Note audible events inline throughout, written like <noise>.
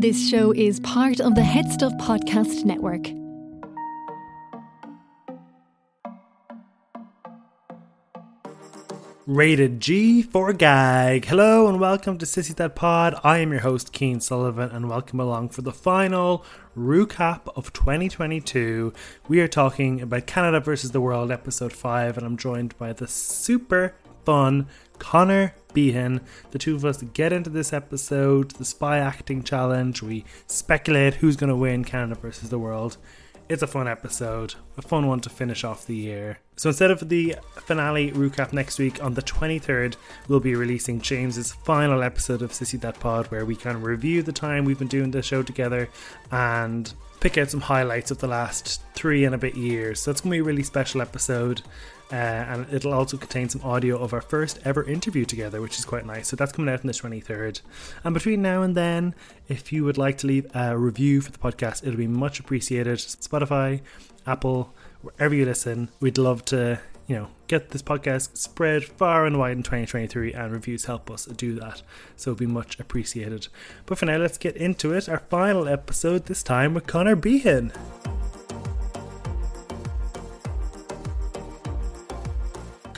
This show is part of the HeadStuff Podcast Network. Rated G for Gag. Hello and welcome to Sissy That Pod. I am your host, Cian Sullivan, and welcome along for the final recap of 2022. We are talking about Canada versus the World, episode 5, and I'm joined by the super fun Conor Behan. The two of us get into this episode, the spy acting challenge. We speculate who's going to win Canada versus the World. It's a fun episode, a fun one to finish off the year. So instead of the finale recap next week on the 23rd, we'll be releasing James's final episode of Sissy That Pod, where we can review the time we've been doing the show together and pick out some highlights of the last three and a bit years. So it's going to be a really special episode. Uh, and it'll also contain some audio of our first ever interview together, which is quite nice. So that's coming out on the 23rd. And between now and then, if you would like to leave a review for the podcast, it'll be much appreciated. Spotify, Apple, wherever you listen, we'd love to, you know, get this podcast spread far and wide in 2023, and reviews help us do that. So it'll be much appreciated. But for now, let's get into it. Our final episode this time with Conor Behan.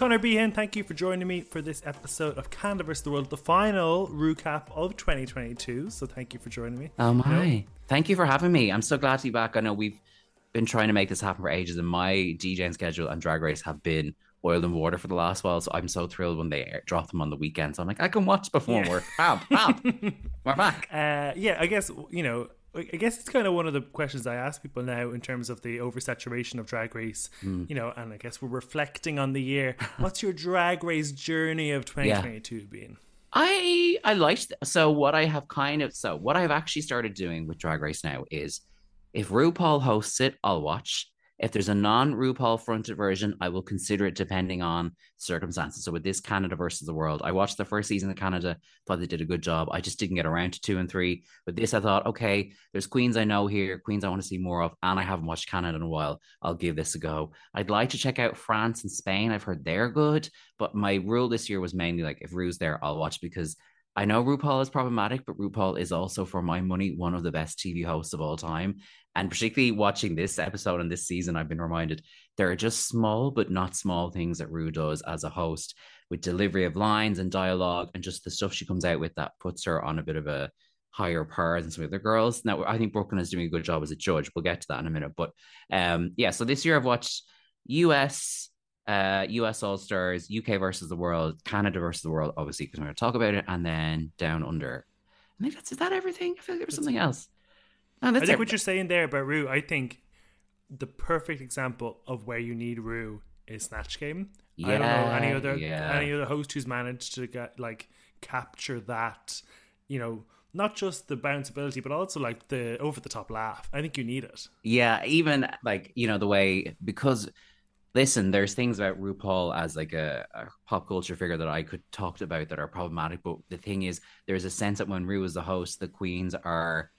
Conor Behan, thank you for joining me for this episode of Canada vs. the World, the final recap of 2022. So thank you for joining me. Oh my! You know? Thank you for having me. I'm so glad to be back. I know we've been trying to make this happen for ages, and my DJing schedule and Drag Race have been oil and water for the last while. So I'm so thrilled when they drop them on the weekends. I'm like, I can watch before yeah. work. Fab, fab. <laughs> We're back. Uh, yeah, I guess you know I guess it's kind of one of the questions I ask people now in terms of the oversaturation of Drag Race, mm. you know, and I guess we're reflecting on the year. <laughs> What's your Drag Race journey of 2022 yeah. been? I I liked so what I have kind of so what I've actually started doing with Drag Race now is if RuPaul hosts it, I'll watch. If there's a non RuPaul fronted version, I will consider it depending on circumstances. So with this Canada versus the world, I watched the first season of Canada, thought they did a good job. I just didn't get around to two and three. But this, I thought, okay, there's queens I know here, queens I want to see more of, and I haven't watched Canada in a while. I'll give this a go. I'd like to check out France and Spain. I've heard they're good, but my rule this year was mainly like if Ru's there, I'll watch because I know RuPaul is problematic, but RuPaul is also, for my money, one of the best TV hosts of all time. And particularly watching this episode and this season, I've been reminded there are just small but not small things that Ru does as a host with delivery of lines and dialogue and just the stuff she comes out with that puts her on a bit of a higher par than some of the other girls. Now, I think Brooke Lynn is doing a good job as a judge. We'll get to that in a minute. But um, yeah, so this year I've watched US, uh, US All Stars, UK versus the world, Canada versus the world, obviously, because we're going to talk about it, and then Down Under. I think that's is that everything? I feel like there was something else. Oh, I think what you're saying there about Ru, I think the perfect example of where you need Ru is Snatch Game. Yeah, I don't know any other yeah. any other host who's managed to get like capture that, you know, not just the bounceability, but also like the over the top laugh. I think you need it. Yeah, even like you know the way because listen, there's things about RuPaul as like a, a, pop culture figure that I could talk about that are problematic. But the thing is, there's a sense that when Ru is the host, the queens are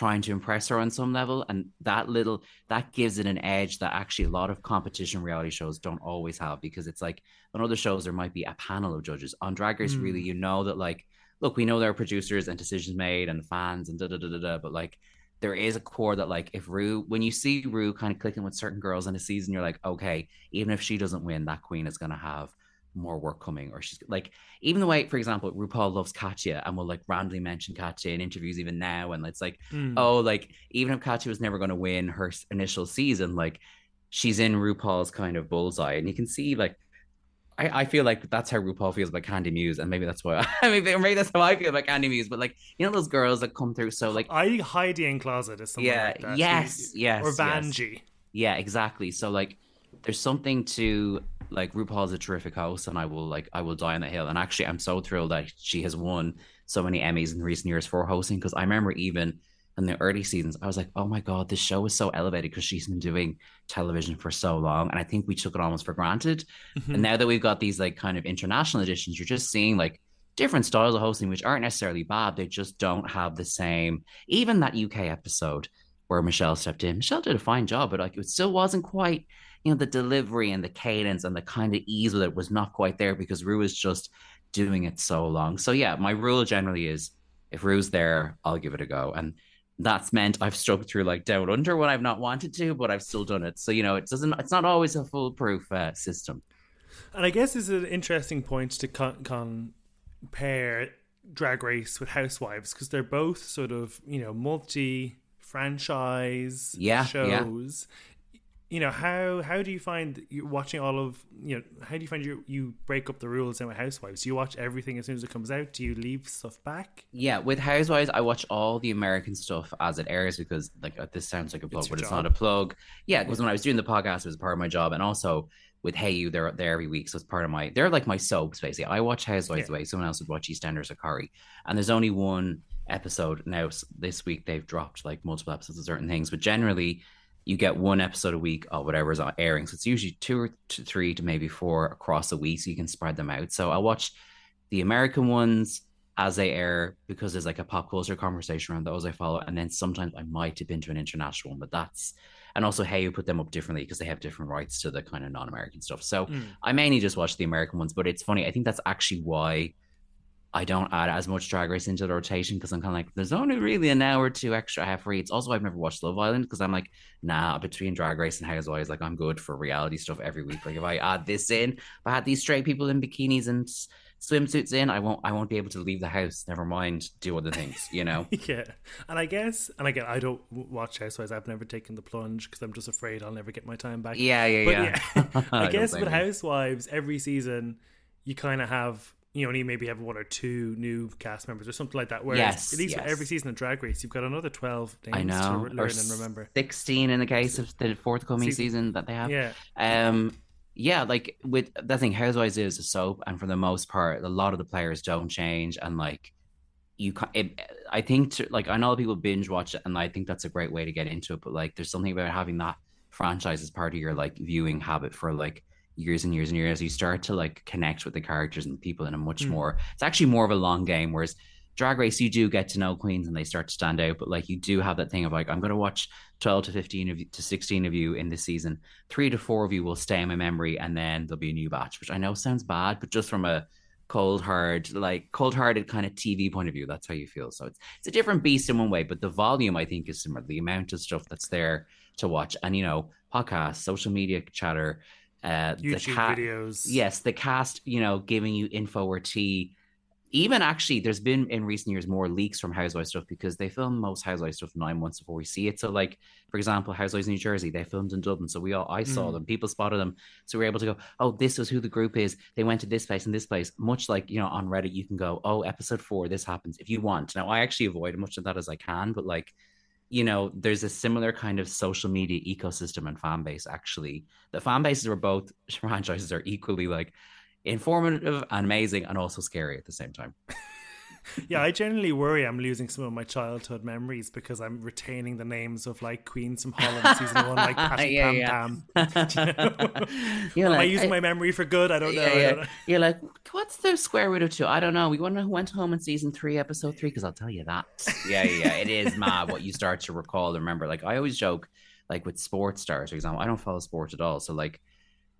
trying to impress her on some level and that little that gives it an edge that actually a lot of competition reality shows don't always have because it's like on other shows there might be a panel of judges on drag race mm. really you know that like look we know there are producers and decisions made and fans and da da da da da but like there is a core that like if Ru when you see Ru kind of clicking with certain girls in a season you're like okay even if she doesn't win that queen is going to have more work coming or she's like even the way for example RuPaul loves Katya and will like randomly mention Katya in interviews even now and it's like mm. oh like even if Katya was never going to win her initial season like she's in RuPaul's kind of bullseye and you can see like I, I feel like that's how RuPaul feels about Candy Muse and maybe that's why <laughs> I mean maybe that's how I feel about Candy Muse but like you know those girls that come through so like I Heidi N Closet is something yeah like that. yes yes or Vanjie yes. yeah exactly so like there's something to like RuPaul's a terrific host, and I will like I will die on that hill. And actually, I'm so thrilled that she has won so many Emmys in recent years for hosting because I remember even in the early seasons, I was like, oh my god, this show is so elevated because she's been doing television for so long, and I think we took it almost for granted. Mm-hmm. And now that we've got these like kind of international editions, you're just seeing like different styles of hosting which aren't necessarily bad. They just don't have the same. Even that UK episode where Michelle stepped in, Michelle did a fine job, but like it still wasn't quite you know, the delivery and the cadence and the kind of ease with it was not quite there because Ru was just doing it so long. So yeah, my rule generally is if Ru's there, I'll give it a go. And that's meant I've struggled through like down under when I've not wanted to, but I've still done it. So you know, it doesn't. It's not always a foolproof uh, system. And I guess it's an interesting point to con- compare Drag Race with Housewives because they're both sort of you know multi franchise Yeah, shows. You know how how do you find you watching all of you know how do you find you you break up the rules in with Housewives? Do you watch everything as soon as it comes out? Do you leave stuff back? Yeah, with Housewives, I watch all the American stuff as it airs because, like, uh, this sounds like a plug, It's but it's job. not a plug. Yeah, because when I was doing the podcast, it was part of my job, and also with Hey You, they're there every week, so it's part of my. They're like my soaps, basically. I watch Housewives Yeah. the way someone else would watch EastEnders or Corrie, and there's only one episode now. This week they've dropped like multiple episodes of certain things, but generally. You get one episode a week of whatever's on airing, so it's usually two or three to maybe four across a week, so you can spread them out. So I watch the American ones as they air because there's like a pop culture conversation around those I follow, and then sometimes I might dip into an international one, but that's and also how you put them up differently because they have different rights to the kind of non-American stuff. So Mm. I mainly just watch the American ones, but it's funny. I think that's actually why I don't add as much Drag Race into the rotation because I'm kind of like, there's only really an hour or two extra I have free. It's also I've never watched Love Island because I'm like, nah, between Drag Race and Housewives, like I'm good for reality stuff every week. Like if I add this in, if I had these straight people in bikinis and swimsuits in, I won't, I won't be able to leave the house. Never mind do other things, you know. <laughs> yeah, and I guess, and again, I don't watch Housewives. I've never taken the plunge because I'm just afraid I'll never get my time back. Yeah, yeah, But yeah. <laughs> <laughs> I don't guess with. Housewives, every season you kind of have you only maybe have one or two new cast members or something like that. Whereas Yes, at least yes. every season of Drag Race, you've got another twelve names I know. to re- learn and remember. 16 in the case of the forthcoming Season- season that they have. Yeah, Um, yeah, like with the thing, Housewives is a soap, and for the most part, a lot of the players don't change, and like you, ca- it, I think, to, like I know people binge watch it, and I think that's a great way to get into it. But like, there's something about having that franchise as part of your like viewing habit for like years and years and years. You start to like connect with the characters and people in a much Mm. more. It's actually more of a long game, whereas. Drag Race, you do get to know queens and they start to stand out, but like you do have that thing of like, I'm going to watch 12 to 15 of you to 16 of you in this season three to four of you will stay in my memory and then there'll be a new batch which i know sounds bad but just from a cold hard like cold hearted kind of tv point of view that's how you feel so it's it's a different beast in one way but the volume i think is similar the amount of stuff that's there to watch and you know podcasts social media chatter uh the YouTube ca- videos. yes the cast you know giving you info or tea. Even actually there's been in recent years more leaks from housewives stuff because they film most housewives stuff nine months before we see it. So like for example housewives new jersey they filmed in dublin so we all i saw Mm. them people spotted them. So we were able to go oh this was who the group is. They went to this place and this place much like you know on reddit you can go oh episode four this happens if you want. Now i actually avoid as much of that as i can but like you know, there's a similar kind of social media ecosystem and fan base. Actually, the fan bases were both <laughs> franchises are equally like informative and amazing, and also scary at the same time. Yeah, I generally worry I'm losing some of my childhood memories because I'm retaining the names of like Queens from Holland season one, like <laughs> Patty Yeah, Pam yeah. Pam. <laughs> <laughs> You're Am I like, using I- my memory for good? I don't know. yeah, I don't know. You're like, what's the square root of two? I don't know. We want to know who went home in season three, episode three, because I'll tell you that. Yeah, yeah, yeah. It is mad what you start to recall and remember. Like I always joke, like with sports stars, for example, I don't follow sports at all. So like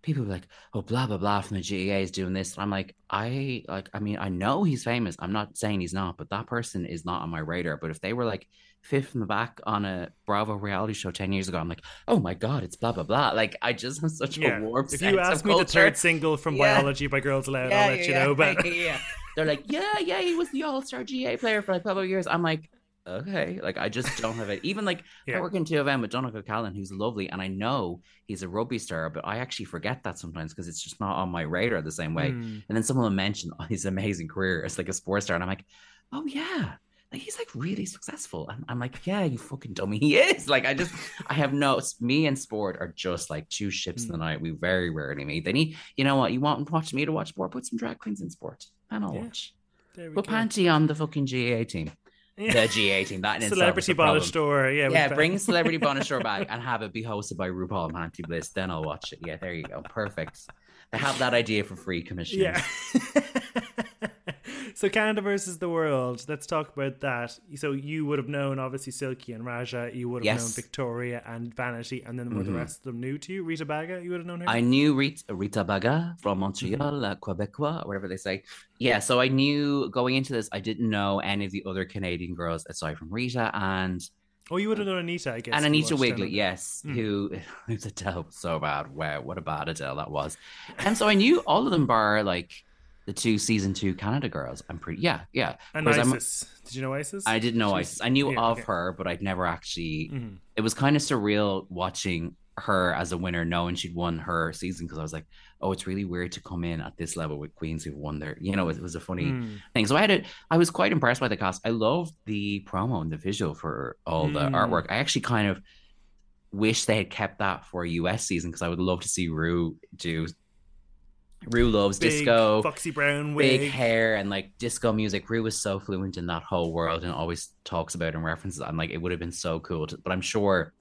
people be like, oh, blah blah blah from the GAA is doing this. And I'm like, I like, I mean, I know he's famous. I'm not saying he's not, but that person is not on my radar. But if they were like fifth in the back on a Bravo reality show 10 years ago, I'm like, oh my God, it's blah blah blah. Like I just have such Yeah. a warm If you ask me the third single from Yeah. Biology by Girls Aloud, I'll let you know. But yeah. They're like, yeah, yeah, he was the All Star GA player for like a couple of years. I'm like, okay, like I just don't have it. Even like <laughs> Yeah. I work in 2FM with Donncha O'Callaghan, who's lovely, and I know he's a rugby star, but I actually forget that sometimes because it's just not on my radar the same way. Hmm. And then someone will mention <laughs> his amazing career as like a sports star, and I'm like, oh yeah. Like he's like really successful, and I'm like, yeah, you fucking dummy, he is. Like I just, I have no. Me and sport are just like two ships in the night. We very rarely meet. Then he, you know what? You want to watch me to watch sport? Put some drag queens in sport, and I'll Yeah. watch. there we Put go. Panti on the fucking GA team, Yeah. the GA team. That in Celebrity. Bainisteoir. Yeah, Yeah, bring Celebrity <laughs> Bainisteoir back and have it be hosted by RuPaul and Panti Bliss. Then I'll watch it. Yeah, there you go. Perfect. They have that idea for free commission. Yeah. <laughs> so Canada versus the world. Let's talk about that. So you would have known obviously Silky and Raja. You would have known Victoria and Vanity, and then were the Mhm. rest of them new to you? Rita Baga, you would have known her. I knew Rita, Rita Baga from Montreal, uh, Quebecois, whatever they say. Yeah, so I knew going into this, I didn't know any of the other Canadian girls aside from Rita. And Oh, you would have known Anita, I guess. and Anita Wigl'it, yes, Mm. who who's Adele was so bad. Wow, what a bad Adele that was. And so I knew all of them bar like the two season two Canada girls. I'm pretty yeah, yeah. And Whereas I'm- Isis. Did you know Isis? I didn't know She's- Isis. I knew yeah, of okay. her, but I'd never actually. Mhm. It was kind of surreal watching her as a winner, knowing she'd won her season because I was like, oh, it's really weird to come in at this level with queens who've won their. You know, it was a funny Mm. thing. So I had it. I was quite impressed by the cast. I loved the promo and the visual for all the Mm. artwork. I actually kind of wish they had kept that for a US season because I would love to see Ru do. Ru loves Big disco Foxy Brown wig. big hair and like disco music. Ru was so fluent in that whole world and always talks about and references. I'm like, it would have been so cool. To, but I'm sure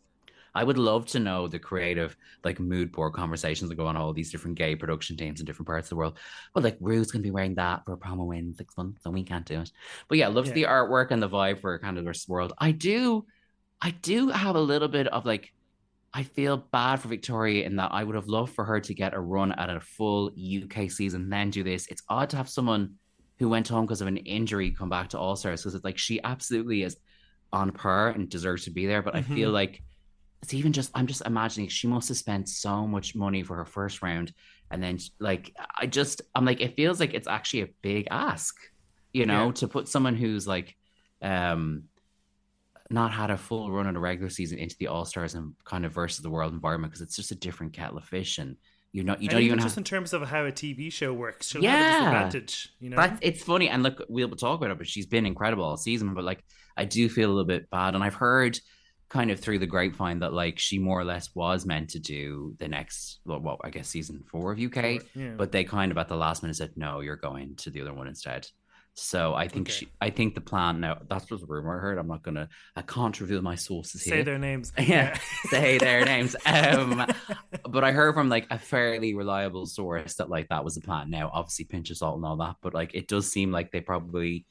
I would love to know the creative, like mood board conversations that go on all these different gay production teams in different parts of the world. But like, Ru's gonna be wearing that for a promo in six months, and we can't do it. But yeah, loves Yeah. the artwork and the vibe for kind of this world. I do, I do have a little bit of like. I feel bad for Victoria in that I would have loved for her to get a run at a full UK season, then do this. It's odd to have someone who went home because of an injury come back to All Stars because it's like she absolutely is on par and deserves to be there. But I feel Mhm. like it's even just I'm just imagining she must have spent so much money for her first round, and then like I just I'm like it feels like it's actually a big ask, you know, Yeah. to put someone who's like um not had a full run in a regular season into the All Stars and kind of versus the world environment because it's just a different kettle of fish and you're not you and don't even even just have in terms of how a TV show works, she'll Yeah. have a disadvantage. You know, But it's funny, and look, we'll talk about it. But she's been incredible all season. But like, I do feel a little bit bad, and I've heard kind of through the grapevine that like she more or less was meant to do the next, well, what I guess season four of UK, yeah. but they kind of at the last minute said no, you're going to the other one instead. So I think Okay. she, I think the plan now. That's what the rumor I heard. I'm not gonna, I can't reveal my sources here. say their names. <laughs> Yeah, say their <laughs> names. Um, but I heard from like a fairly reliable source that like that was the plan. Now, obviously, pinch of salt and all that, but like it does seem like they probably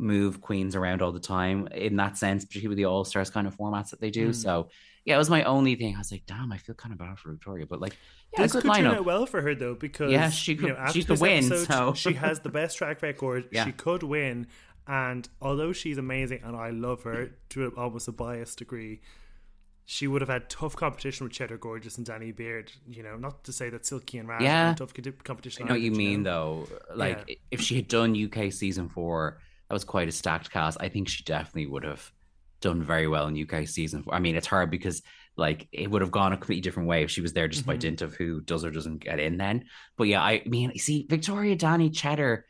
move queens around all the time in that sense, particularly with the all stars kind of formats that they do. Mm. So yeah, it was my only thing. I was like, damn, I feel kind of bad for Victoria, but like, yeah, this could turn out well for her though, because Yeah, she you could- know, after she could win, episode, so- she has the best track record. <laughs> Yeah. She could win, and although she's amazing and I love her to almost a biased degree, she would have had tough competition with Cheddar Gorgeous and Danny Beard. You know, not to say that Silky and Raz Yeah. tough competition. I know what you mean, know? though. Like, Yeah. if she had done UK season four, that was quite a stacked cast. I think she definitely would have done very well in UK season four. I mean, it's hard because like it would have gone a completely different way if she was there just by Mhm. dint of who does or doesn't get in. Then, but yeah, I mean, you see, Victoria, Danny, Cheddar.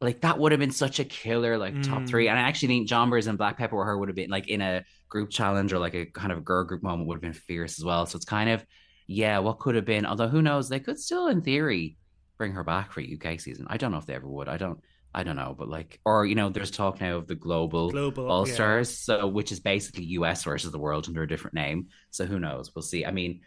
Like that would have been such a killer, like top Mm. three. And I actually think Jonbers and Black Peppa with her would have been like in a group challenge or like a kind of girl group moment would have been fierce as well. So it's kind of, yeah, what could have been. Although who knows, they could still, in theory, bring her back for UK season. I don't know if they ever would. I don't. I don't know, but like, or you know, there's talk now of the global, Global, All yeah. Stars, so which is basically US versus the world under a different name. So who knows? We'll see. I mean,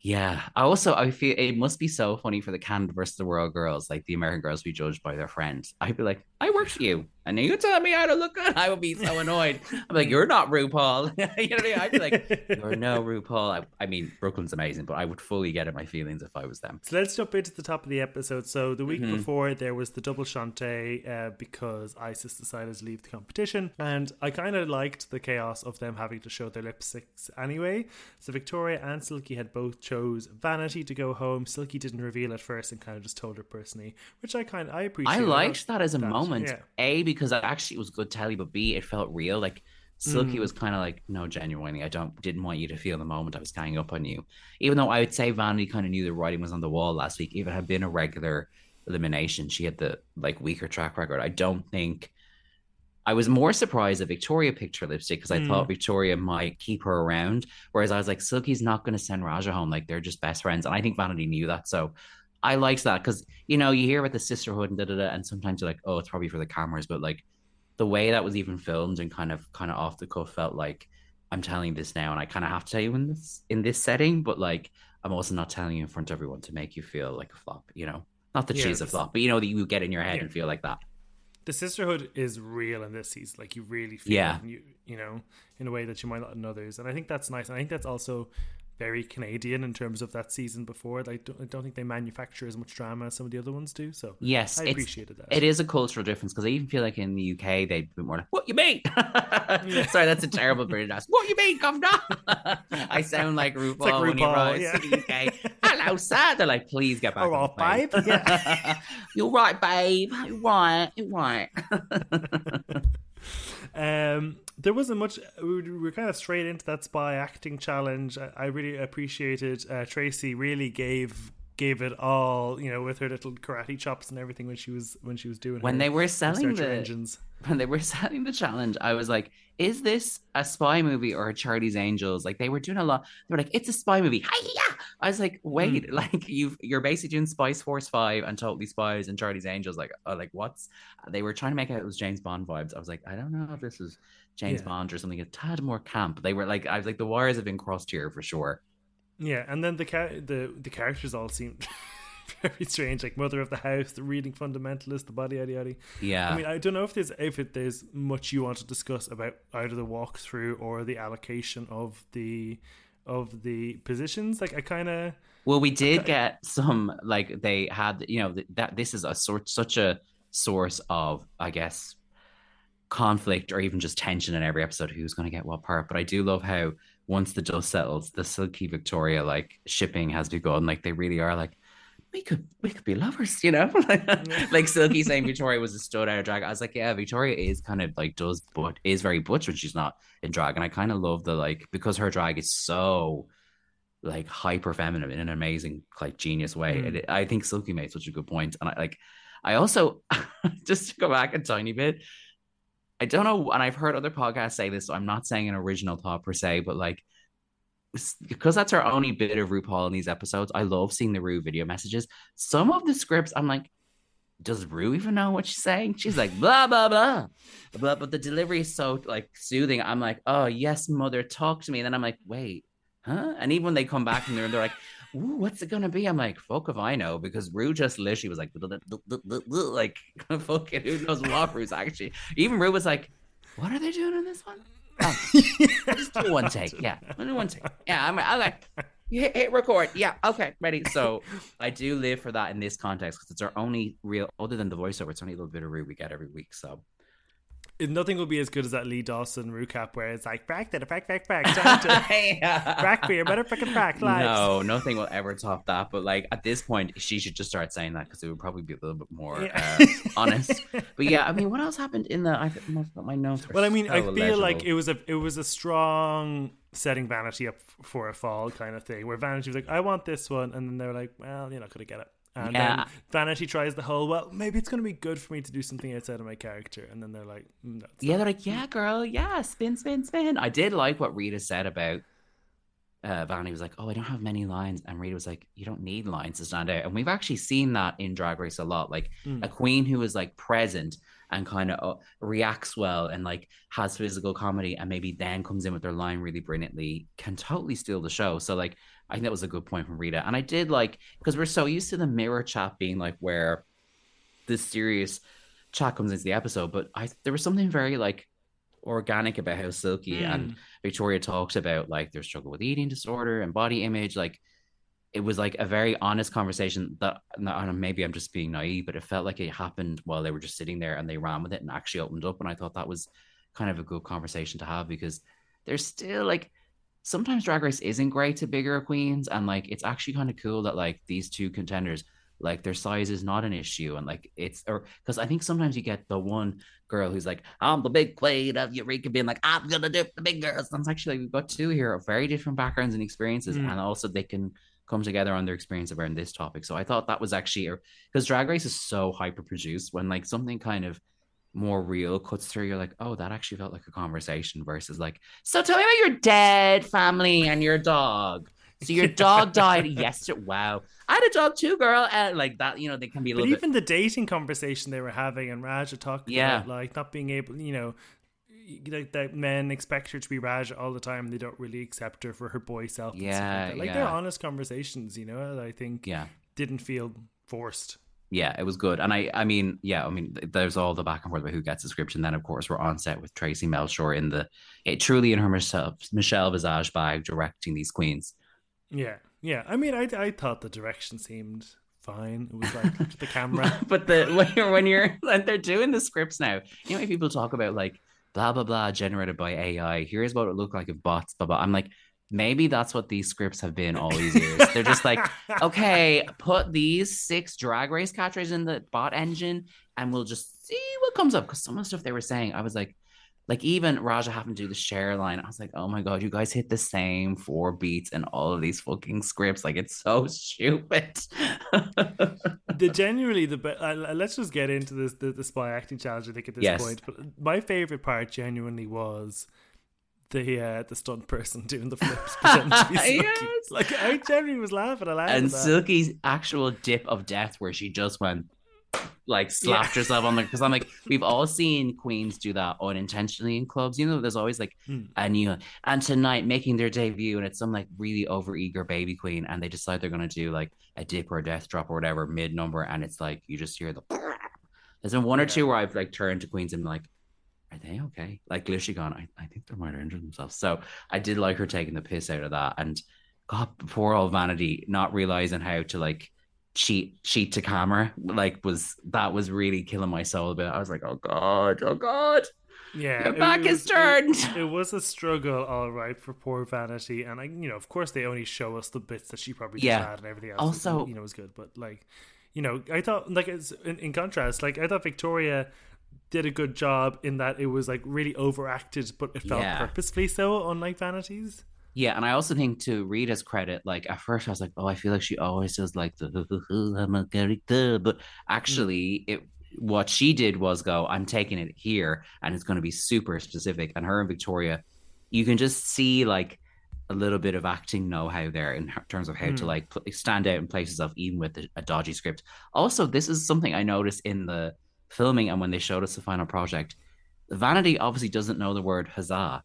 yeah. I also I feel it must be so funny for the Canada versus the world girls, like the American girls, be judged by their friends. I'd be like, I work for you, and you tell me how to look good. I would be so annoyed. I'm like, you're not RuPaul. <laughs> you know what I mean? I'd be like, you're no RuPaul. I, I mean, Brooke Lynn's amazing, but I would fully get in my feelings if I was them. So let's jump into the top of the episode. So the week Mhm. before there was the double shantay uh, because Isis decided to leave the competition, and I kind of liked the chaos of them having to show their lipsticks anyway. So Victoria and Silky had both chose Vanity to go home. Silky didn't reveal at first and kind of just told her personally, which I kind of I appreciate. I liked that as a that, moment. Yeah. A because it actually was good telly, but B it felt real. Like Silky Mm. was kind of like, no, genuinely, I don't didn't want you to feel the moment I was ganging up on you. Even though I would say Vanity kind of knew the writing was on the wall last week. If it had been a regular elimination, she had the like weaker track record. I don't think. I was more surprised that Victoria picked her lipstick because I Mm. thought Victoria might keep her around. Whereas I was like, Silky's not going to send Raja home. Like they're just best friends. And I think Vanity knew that. So I liked that because, you know, you hear about the sisterhood and da da da. And sometimes you're like, oh, it's probably for the cameras. But like the way that was even filmed and kind of kind of off the cuff felt like I'm telling this now and I kind of have to tell you in this in this setting. But like I'm also not telling you in front of everyone to make you feel like a flop, you know? Not that Yeah, she's a flop, but you know that you get in your head Yeah. and feel like that. the sisterhood is real in this season. Like you really feel Yeah. you you know, in a way that you might not in others. And I think that's nice. And I think that's also very Canadian in terms of that season before. Like, don't, I don't think they manufacture as much drama as some of the other ones do. So yes, I appreciated that. It is a cultural difference because I even feel like in the UK they'd be more like, "What you mean?" <laughs> Sorry, that's a terrible British accent. What you mean, governor? <laughs> I sound like RuPaul, like when he RuPaul, arrives yeah. to the UK. Hello, sir. They're like, "Please get back." Oh, All right, oh, plane." babe. Yeah. <laughs> You're right, babe. You're right. You're right. Um, there wasn't much. We were kind of straight into that spy acting challenge. I, really appreciated uh, Traci. Really gave gave it all. You know, with her little karate chops and everything when she was when she was doing when they were selling the engines. <laughs> when they were selling the challenge, I was like, is this a spy movie or a Charlie's Angels? Like they were doing a lot. They were like, it's a spy movie. <laughs> Hi-ya! I was like, wait, Hmm. like you've you're basically doing Spice Force Five and Totally Spies and Charlie's Angels. Like, uh, like what's? They were trying to make out it was James Bond vibes. I was like, I don't know if this is James Yeah. Bond or something a tad more camp. They were like, I was like, the wires have been crossed here for sure. Yeah, and then the ca- the the characters all seemed <laughs> <laughs> very strange. Like mother of the house, the reading fundamentalist, the body yada yada. Yeah. I mean, I don't know if there's if it, there's much you want to discuss about either the walkthrough or the allocation of the of the positions. Like I kind of Well, we did get some like they had, you know, that this is a sort such a source of, I guess, conflict or even just tension in every episode. Who's going to get what part? But I do love how once the dust settles, the Silky Victoria like shipping has begun. Like they really are like. We could we could be lovers, you know, <laughs> like Silky saying <laughs> Victoria was a stud out of drag. I was like, yeah, Victoria is kind of like does but is very butch when she's not in drag, and I kind of love the like because her drag is so like hyper feminine in an amazing like genius way. Mm. It, I think Silky made such a good point. and I like. I also <laughs> just to go back a tiny bit. I don't know, and I've heard other podcasts say this. So I'm not saying an original thought per se, but like because that's our only bit of RuPaul in these episodes. I love seeing the Ru video messages. Some of the scripts, I'm like, does Ru even know what she's saying? She's like blah blah blah, but but the delivery is so like soothing. I'm like, oh yes, mother, talk to me. And then I'm like, wait, huh? And even when they come back and they're like, Ooh, what's it gonna be? I'm like, fuck if I know, because Ru just literally was like, <laughs> like, <laughs> fucking who knows what Ru's actually. Even Ru was like, what are they doing in this one? Oh, <laughs> just do one take, yeah, do one take. Yeah, I'm okay. You hit, hit record. Yeah, okay, ready. So <laughs> I do live for that in this context because it's our only real, other than the voiceover, it's only a little bit of we get every week. So nothing will be as good as that Lee Dawson recap where it's like back the back back back <laughs> time to <laughs> back your better freaking back lives. No, nothing will ever top that. But like at this point, she should just start saying that because it would probably be a little bit more Yeah. uh, honest. <laughs> But yeah, I mean, what else happened in the? I've got my notes. Well, I mean, I so feel like it was a it was a strong setting Vanity up for a fall kind of thing, where Vanity was like, "I want this one," and then they were like, "Well, you're not to get it." And Yeah. then Vanity tries the whole, "Well, maybe it's going to be good for me to do something outside of my character," and then they're like, "No." Yeah, not." they're like, yeah, girl, yeah, spin, spin, spin. I did like what Rita said about uh Vanity was like, Oh, I don't have many lines. And Rita was like, You don't need lines to stand out. And we've actually seen that in Drag Race a lot. Like Mm. a queen who is like present and kind of uh, reacts well and like has physical comedy and maybe then comes in with their line really brilliantly can totally steal the show. So like I think that was a good point from Rita. And I did like because we're so used to the mirror chat being like where the serious chat comes into the episode, but I there was something very like organic about how Silky and Mm. Victoria talked about like their struggle with eating disorder and body image. Like it was like a very honest conversation that and maybe I'm just being naive, but it felt like it happened while they were just sitting there and they ran with it and actually opened up. And I thought that was kind of a good conversation to have because there's still like sometimes drag race isn't great to bigger queens and like it's actually kind of cool that like these two contenders like their size is not an issue and like it's or because i think sometimes you get the one girl who's like i'm the big queen of eureka being like i'm gonna do the big girls and it's actually like we've got two here of very different backgrounds and experiences Mm. and also they can come together on their experience around this topic so i thought that was actually because drag race is so hyper produced when like something kind of more real cuts through you're like oh that actually felt like a conversation versus like so tell me about your dead family and your dog <laughs> so your dog died yesterday wow i had a dog too girl and like that you know they can be a But little even the dating conversation they were having, and Raja talking Yeah. about like not being able, you know, like that men expect her to be Raja all the time. They don't really accept her for her boy self. Yeah, like, like they're honest conversations, you know. that I think yeah didn't feel forced. Yeah it was good and i i mean yeah i mean there's all the back and forth about who gets the script and then of course we're on set with traci melchor in the it truly in her michelle michelle visage bag directing these queens Yeah, yeah. I mean, I I thought the direction seemed fine. It was like the <laughs> camera, <laughs> but the when you're when you're and they're doing the scripts now. You know, people talk about like blah blah blah generated by AI. Here's what it looked like if bots blah blah. I'm like, maybe that's what these scripts have been all these years. They're just like, <laughs> okay, put these six drag race catchers in the bot engine, and we'll just see what comes up. Because some of the stuff they were saying, I was like, like even Raja having to do the share line, I was like, oh my god, you guys hit the same four beats in all of these fucking scripts. Like it's so stupid. <laughs> the genuinely the be- uh, let's just get into this the, the spy acting challenge. I think at this yes. point, but my favorite part genuinely was the uh, the stunt person doing the flips <laughs> yes. Like I genuinely was laughing a lot. And Silky's actual dip of death where she just went like slapped yeah. herself on the because I'm like we've all seen queens do that unintentionally in clubs. You know, there's always like mm. a new and tonight making their debut and it's some like really over eager baby queen and they decide they're gonna do like a dip or a death drop or whatever mid number and it's like you just hear the. There's been one yeah. or two where I've like turned to queens and like, are they okay? Like literally gone. I, I think they might have injured themselves. So I did like her taking the piss out of that and. God, poor old vanity, not realizing how to like cheat cheat to camera like was that was really killing my soul a bit i was like oh god oh god yeah your back is turned it, it, was a struggle all right for poor vanity and i you know of course they only show us the bits that she probably yeah. had and everything else also you know was good but like you know i thought like it's in, in contrast like i thought victoria did a good job in that it was like really overacted but it felt yeah. purposefully so unlike vanities yeah, and I also think to Rita's credit, like at first I was like, oh, I feel like she always does like the I'm a character, but mm. actually, it what she did was go, I'm taking it here, and it's going to be super specific. And her and Victoria, you can just see like a little bit of acting know-how there in terms of how mm. to like stand out in places of even with a, a dodgy script. Also, this is something I noticed in the filming and when they showed us the final project. Vanity obviously doesn't know the word huzzah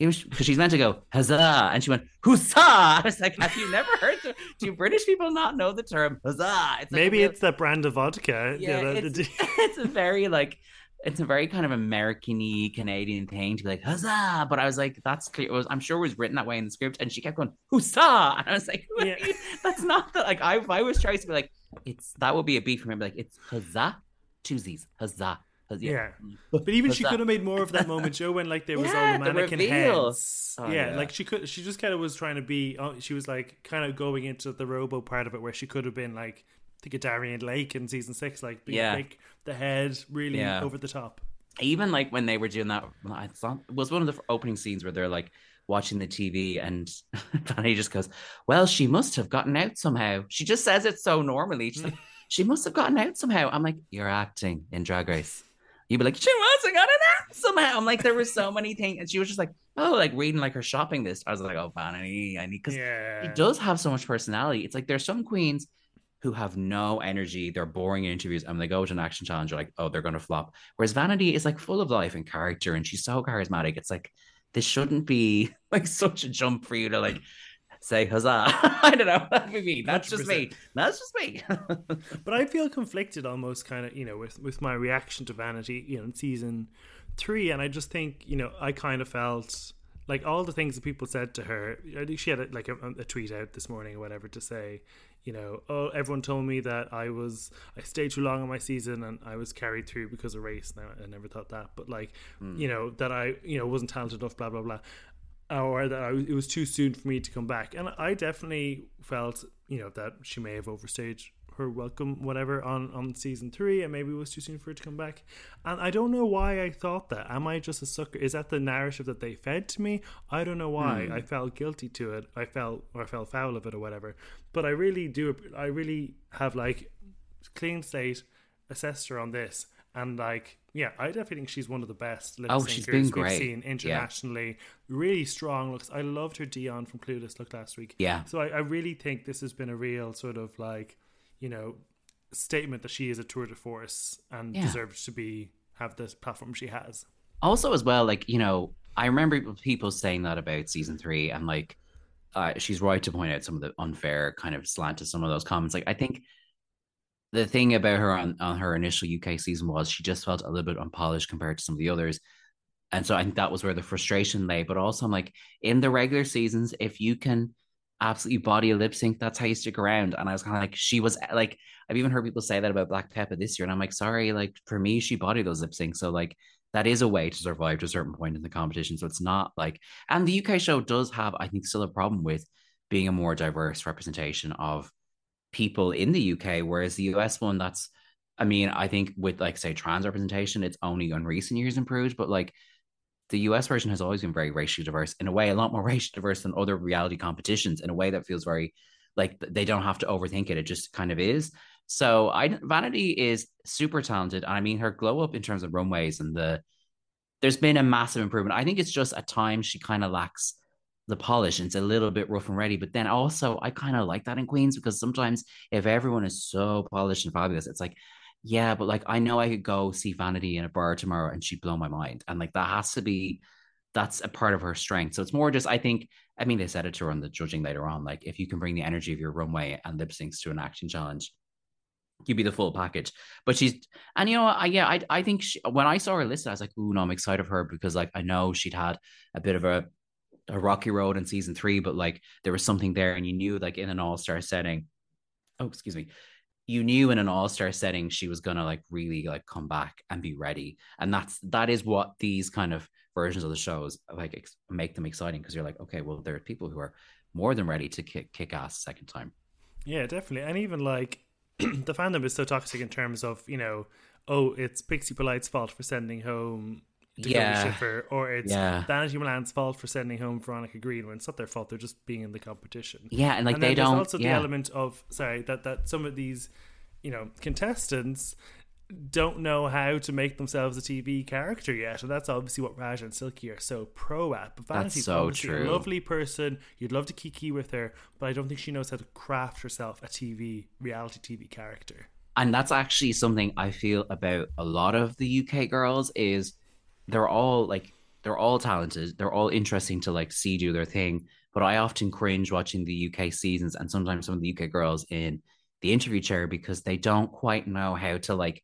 because she's meant to go huzzah, and she went huzzah. <laughs> I was like, have you never heard? The, do British people not know the term huzzah? It's like Maybe it's the brand of vodka. Yeah, it's, <laughs> it's a very like it's a very kind of American-y Canadian thing to be like huzzah. But I was like, that's clear. It was, I'm sure it was written that way in the script, and she kept going huzzah, <laughs> and I was like, yeah. that's not the like. I I was trying to be like, it's that would be a beat for me. Like it's huzzah, two Z's, huzzah. Yeah. yeah. But even she could have made more of that moment, Joe, when like there was yeah, all the <laughs> mannequin the heads. Oh, yeah, yeah, like she could she just kind of was trying to be oh, she was like kind of going into the robo part of it where she could have been like of Darienne Lake in season six, like being yeah. like the head really over the top. Even like when they were doing that, I thought it was one of the opening scenes where they're like watching the TV and <laughs> Fanny just goes, Well, she must have gotten out somehow. She just says it so normally. She's like, She must have gotten out somehow. I'm like, You're acting in Drag Race you'd be like, she wasn't gonna that somehow. I'm like, there were so many things, and she was just like, oh, like reading like her shopping list. I was like, oh, Vanity, I need because yeah. it does have so much personality. It's like there's some queens who have no energy, they're boring in interviews, and when they go to an action challenge, You're like, oh, they're gonna flop. Whereas Vanity is like full of life and character, and she's so charismatic. It's like this shouldn't be <laughs> like such a jump for you to like say huzzah. <laughs> I don't know. <laughs> That would be me. That's 100%. just me. That's just me. <laughs> but I feel conflicted almost kind of, you know, with, with my reaction to Vanity, you know, in season three. And I just think, you know, I kind of felt like all the things that people said to her. I think she had a, like a, a tweet out this morning or whatever to say, you know, oh, everyone told me that I was I stayed too long on my season and I was carried through because of race. Now I never thought that, but like, mm. you know, that I you know wasn't talented enough. Blah blah blah or that I, it was too soon for me to come back. And I definitely felt, you know, that she may have overstayed her welcome, whatever, on, on season three, and maybe it was too soon for her to come back. And I don't know why I thought that. Am I just a sucker? Is that the narrative that they fed to me? I don't know why. Hmm. I felt guilty to it. I felt, or I felt foul of it, or whatever. But I really do. I really have like clean slate assessed her on this, and like yeah, I definitely think she's one of the best lip oh, she's been great. we've seen internationally. Yeah. Really strong looks. I loved her Dionne from Clueless look last week. Yeah. So I, I, really think this has been a real sort of like, you know, statement that she is a tour de force and yeah. deserves to be have this platform she has. Also, as well, like you know, I remember people saying that about season three, and like, uh, she's right to point out some of the unfair kind of slant to some of those comments. Like, I think the thing about her on, on her initial UK season was she just felt a little bit unpolished compared to some of the others. And so I think that was where the frustration lay. But also, I'm like, in the regular seasons, if you can absolutely body a lip sync. That's how you stick around. And I was kind of like, she was like, I've even heard people say that about Black Peppa this year. And I'm like, sorry, like for me, she bodied those lip syncs. So like that is a way to survive to a certain point in the competition. So it's not like, and the UK show does have, I think, still a problem with being a more diverse representation of people in the UK, whereas the US one, that's, I mean, I think with like say trans representation, it's only in recent years improved, but like the US version has always been very racially diverse in a way, a lot more <laughs> racially diverse than other reality competitions in a way that feels very like they don't have to overthink it. It just kind of is. So I Vanity is super talented. And I mean her glow up in terms of runways and the there's been a massive improvement. I think it's just at times she kind of lacks the polish and it's a little bit rough and ready. But then also I kind of like that in Queens because sometimes if everyone is so polished and fabulous, it's like, yeah, but like I know I could go see Vanity in a bar tomorrow and she'd blow my mind. And like that has to be that's a part of her strength. So it's more just I think I mean they said it to her on the judging later on. Like if you can bring the energy of your runway and lip syncs to an acting challenge, you'd be the full package. But she's and you know I, yeah I I think she, when I saw her listed I was like ooh no I'm excited for her because like I know she'd had a bit of a a rocky road in season three, but like there was something there, and you knew like in an all star setting. Oh, excuse me. You knew in an all star setting she was gonna like really like come back and be ready, and that's that is what these kind of versions of the shows like ex- make them exciting because you're like, okay, well there are people who are more than ready to kick kick ass a second time. Yeah, definitely, and even like <clears throat> the fandom is so toxic in terms of you know, oh, it's Pixie Polite's fault for sending home Yeah. Schiffer, or it's yeah. Vanity Milan's fault for sending home Veronica Green when it's not their fault. They're just being in the competition. Yeah, and like and they don't. also yeah. the element of sorry that that some of these, you know, contestants don't know how to make themselves a TV character yet, and that's obviously what Raj and Silky are so pro at. But Vanity's so obviously true. a lovely person. You'd love to kiki with her, but I don't think she knows how to craft herself a TV reality TV character. And that's actually something I feel about a lot of the UK girls is they're all like they're all talented. They're all interesting to like see do their thing. But I often cringe watching the UK seasons and sometimes some of the UK girls in the interview chair because they don't quite know how to like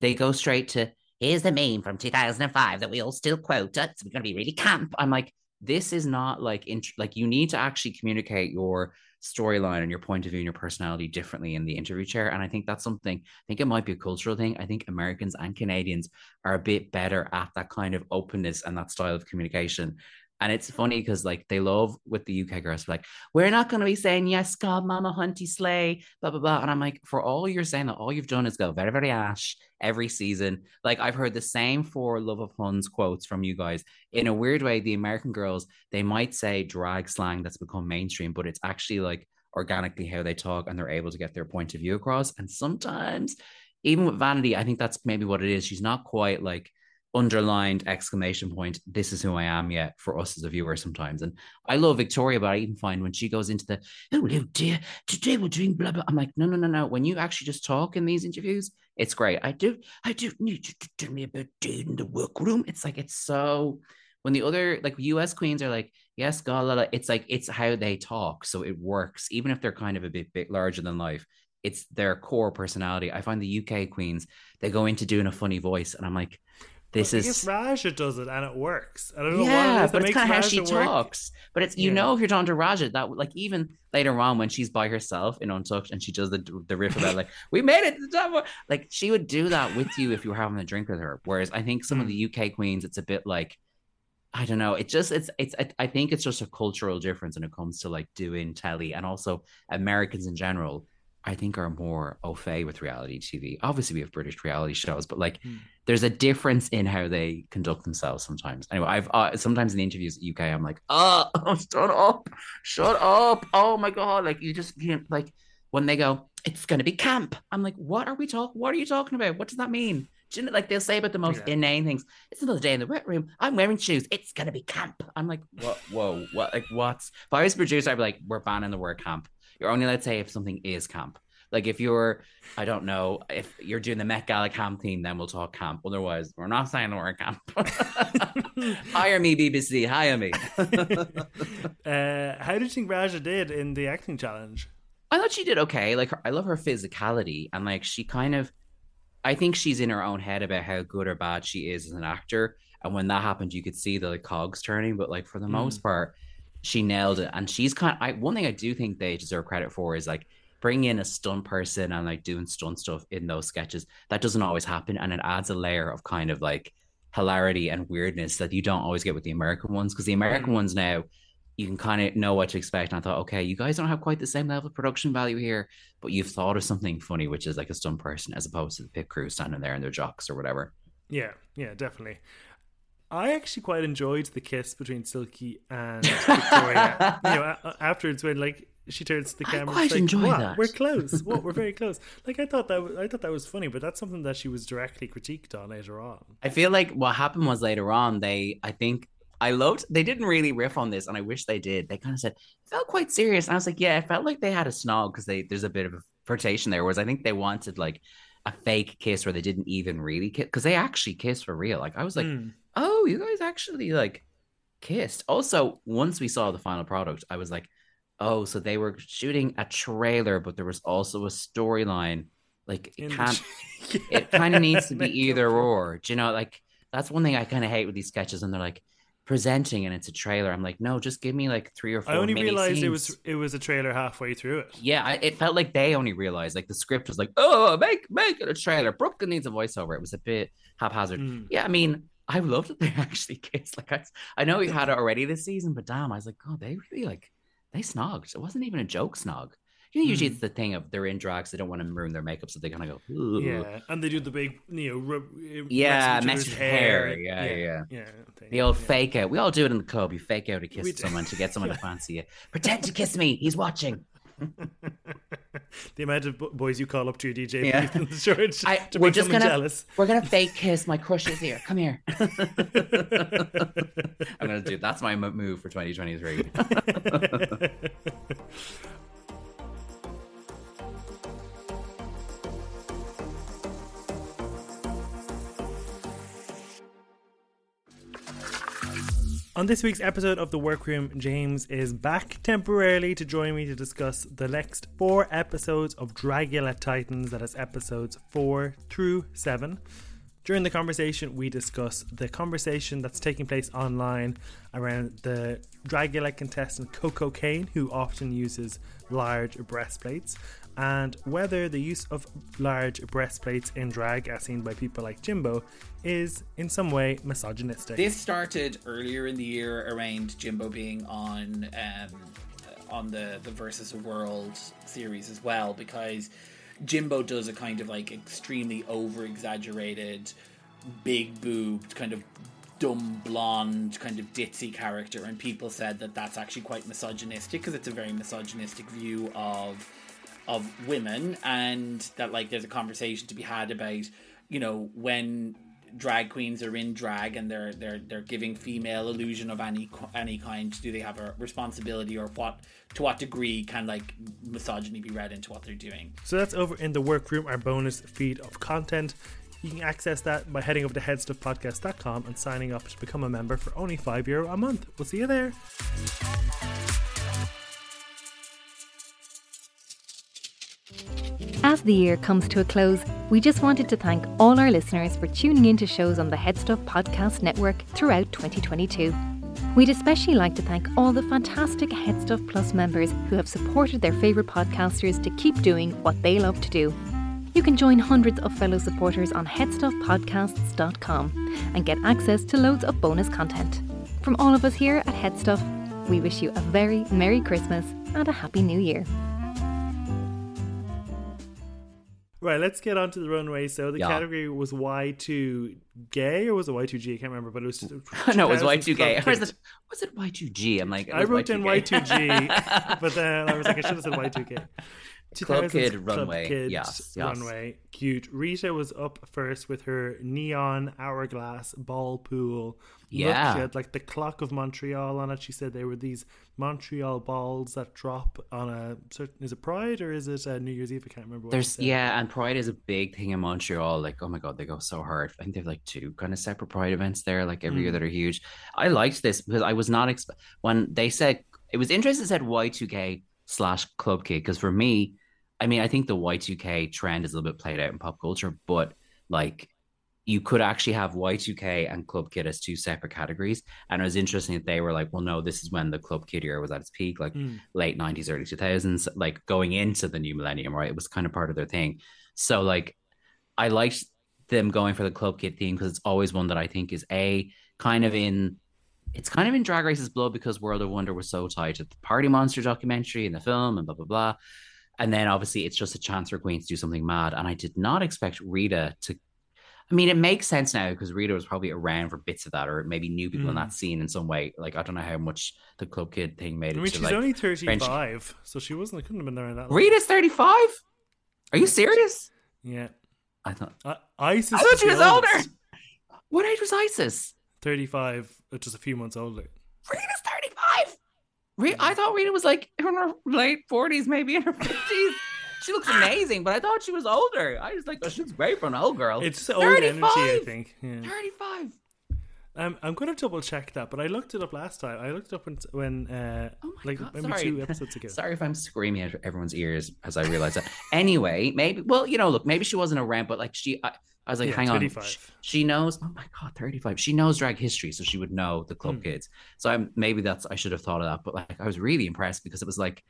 they go straight to here's the meme from 2005 that we all still quote. It's going to be really camp. I'm like, this is not like int- like you need to actually communicate your storyline and your point of view and your personality differently in the interview chair. And I think that's something, I think it might be a cultural thing. I think Americans and Canadians are a bit better at that kind of openness and that style of communication. And it's funny because like they love with the UK girls, like, we're not going to be saying, yes, God, Mama Hunty Slay, blah, blah, blah. And I'm like, for all you're saying that all you've done is go very, very ash every season. Like I've heard the same for Love of Huns quotes from you guys. In a weird way, the American girls, they might say drag slang that's become mainstream, but it's actually like organically how they talk and they're able to get their point of view across. And sometimes, even with Vanity, I think that's maybe what it is. She's not quite like, underlined exclamation point this is who i am yet for us as a viewer sometimes. And i love victoria but i even find when she goes into the oh dear today we're doing blah blah i'm like no no no no. When you actually just talk in these interviews it's great. I do i do need you to tell me about day in the workroom. It's like it's so when the other like us queens are like yes god it's like it's how they talk. So it works. Even if they're kind of a bit bit larger than life it's their core personality. I find the uk queens they go into doing a funny voice and i'm like this is Raja does it and it works. I don't know yeah, it but it's kind of how she work. talks. But it's you yeah. know if you're talking to Raja that like even later on when she's by herself in Untucked and she does the the riff about like <laughs> we made it to the top, like she would do that with you if you were having a drink with her. Whereas I think some of the hmm. UK queens, it's a bit like I don't know. It just it's it's I think it's just a cultural difference when it comes to like doing telly and also Americans in general I think are more au fait with reality TV. Obviously, we have British reality shows, but like, mm. there's a difference in how they conduct themselves sometimes. Anyway, I've uh, sometimes in the interviews UK, I'm like, oh, <laughs> shut up, shut up. Oh my god, like you just can't like when they go, it's gonna be camp. I'm like, what are we talking? What are you talking about? What does that mean? Do you know, like they'll say about the most yeah. inane things. It's another day in the wet room. I'm wearing shoes. It's gonna be camp. I'm like, what? Whoa, what? Like, what's? If I was producer, I'd be like, we're banning the word camp. You're only allowed to say if something is camp. Like if you're, I don't know, if you're doing the Met Gala camp theme, then we'll talk camp. Otherwise, we're not saying the word camp. <laughs> hire me, BBC. Hire me. <laughs> uh, how did you think Raja did in the acting challenge? I thought she did okay. Like her, I love her physicality and like she kind of, I think she's in her own head about how good or bad she is as an actor. And when that happened, you could see the like, cogs turning. But like for the mm. most part, she nailed it. And she's kind. Of, I one thing I do think they deserve credit for is like bringing in a stunt person and like doing stunt stuff in those sketches. That doesn't always happen, and it adds a layer of kind of like hilarity and weirdness that you don't always get with the American ones because the American mm. ones now you can kind of know what to expect. And I thought, okay, you guys don't have quite the same level of production value here, but you've thought of something funny, which is like a stunt person as opposed to the pit crew standing there in their jocks or whatever. Yeah, yeah, definitely. I actually quite enjoyed the kiss between Silky and Victoria. <laughs> you know, afterwards when like she turns to the camera, I quite like, enjoy that. We're close. what? We're very close. Like I thought that I thought that was funny, but that's something that she was directly critiqued on later on. I feel like what happened was later on they, I think I loved they didn't really riff on this, and I wish they did. They kind of said felt quite serious, and I was like, yeah, it felt like they had a snog because they there's a bit of a flirtation there. Whereas I think they wanted like a fake kiss where they didn't even really kiss because they actually kissed for real. Like I was like, mm. Oh, you guys actually like kissed. Also, once we saw the final product, I was like, oh, so they were shooting a trailer, but there was also a storyline. Like it can't, <laughs> yeah, it kind of needs to be either or. Do you know, like that's one thing I kind of hate with these sketches, and they're like presenting and it's a trailer. I'm like, no, just give me like three or four. I only realized scenes. it was it was a trailer halfway through it. Yeah, I, it felt like they only realized like the script was like, oh, make make it a trailer. Brooke Lynn needs a voiceover. It was a bit haphazard. Mm. Yeah, I mean, I loved that they <laughs> actually kissed. Like I, I know we had it already this season, but damn, I was like, oh, they really like they snogged. It wasn't even a joke snog. You know, usually mm. it's the thing of they're in drags, they don't want to ruin their makeup, so they kind of go, Ugh. yeah, and they do the big, you know, rub, yeah, mess with hair, hair. Yeah, yeah, yeah, yeah. The old yeah. fake out. We all do it in the club. You fake out a kiss to someone to get someone to <laughs> fancy you. Pretend to kiss me. He's watching. <laughs> the amount of boys you call up to your DJ yeah. in the church I, to we're just gonna, jealous. We're gonna fake kiss. My crush is here. Come here. <laughs> I'm gonna do. That's my move for 2023. <laughs> On this week's episode of The Workroom, James is back temporarily to join me to discuss the next four episodes of Dragula Titans, that is episodes four through seven. During the conversation, we discuss the conversation that's taking place online around the Dragula contestant Koco Caine, who often uses large breastplates, and whether the use of large breastplates in drag, as seen by people like Jimbo, is in some way misogynistic. This started earlier in the year around Jimbo being on um, on the the Versus World series as well, because Jimbo does a kind of like extremely over exaggerated, big boobed kind of dumb blonde kind of ditzy character and people said that that's actually quite misogynistic because it's a very misogynistic view of of women and that like there's a conversation to be had about you know when drag queens are in drag and they're they're they're giving female illusion of any any kind do they have a responsibility or what to what degree can like misogyny be read into what they're doing? So that's over in the workroom our bonus feed of content. You can access that by heading over to headstuffpodcast.com and signing up to become a member for only 5 euro a month. We'll see you there As the year comes to a close, we just wanted to thank all our listeners for tuning in to shows on the Headstuff Podcast Network throughout 2022. We'd especially like to thank all the fantastic Headstuff Plus members who have supported their favourite podcasters to keep doing what they love to do. You can join hundreds of fellow supporters on headstuffpodcasts.com and get access to loads of bonus content. From all of us here at Headstuff, we wish you a very Merry Christmas and a Happy New Year. Right, let's get on to the runway. So the yeah. category was Y2 gay or was it Y2G? I can't remember, but it was. <laughs> no, it was Y2 gay. Was it, was it Y2G? I'm like, I wrote down Y2G, <laughs> but then I was like, I should have said Y2K. Club Kid Club Runway. Kid yes, yes. Runway. Cute. Rita was up first with her neon hourglass ball pool. Yeah. Look, she had like the clock of Montreal on it. She said they were these Montreal balls that drop on a certain. Is it Pride or is it uh, New Year's Eve? I can't remember. There's yeah, and Pride is a big thing in Montreal. Like oh my god, they go so hard. I think they have like two kind of separate Pride events there, like every mm. year that are huge. I liked this because I was not exp- when they said it was interesting. Said Y2K slash Club Kid because for me I mean, I think the Y2K trend is a little bit played out in pop culture, but like you could actually have Y2K and Club Kid as two separate categories. And it was interesting that they were like, well, no, this is when the Club Kid era was at its peak, like Mm. late 90s, early 2000s, like going into the new millennium, right? It was kind of part of their thing. So, like, I liked them going for the Club Kid theme because it's always one that I think is A, kind of in. It's kind of in Drag Race's blood because World of Wonder was so tied to the Party Monster documentary and the film and blah blah blah, and then obviously it's just a chance for Queen to do something mad. And I did not expect Rita to I mean, it makes sense now because Rita was probably around for bits of that, or maybe knew people in Mm. that scene in some way. Like I don't know how much the Club Kid thing made it. I mean, to, she's like, only French- 35, so she wasn't, I couldn't have been there in that long. Rita's thirty five. Are you serious? Yeah. I thought I Icesis I thought she was older. oldest. What age was Icesis? 35, which is a few months older. Rita's thirty five. Re- I thought Rita was like in her late forties, maybe in her fifties. She looks amazing, but I thought she was older. I was like, oh, she looks great for an old girl. It's just old energy, I think. Yeah. thirty five. Um, I'm going to double check that, but I looked it up last time. I looked it up when, when uh, Oh my like God, maybe sorry. two episodes ago. <laughs> Sorry if I'm screaming at everyone's ears as I realize that. <laughs> Anyway, maybe, well, you know, look, maybe she wasn't around, but like she, I, I was like, Yeah, hang on. She, she knows, oh my God, 35. She knows drag history, so she would know the club Hmm. kids. So I'm maybe that's, I should have thought of that, but like I was really impressed because it was like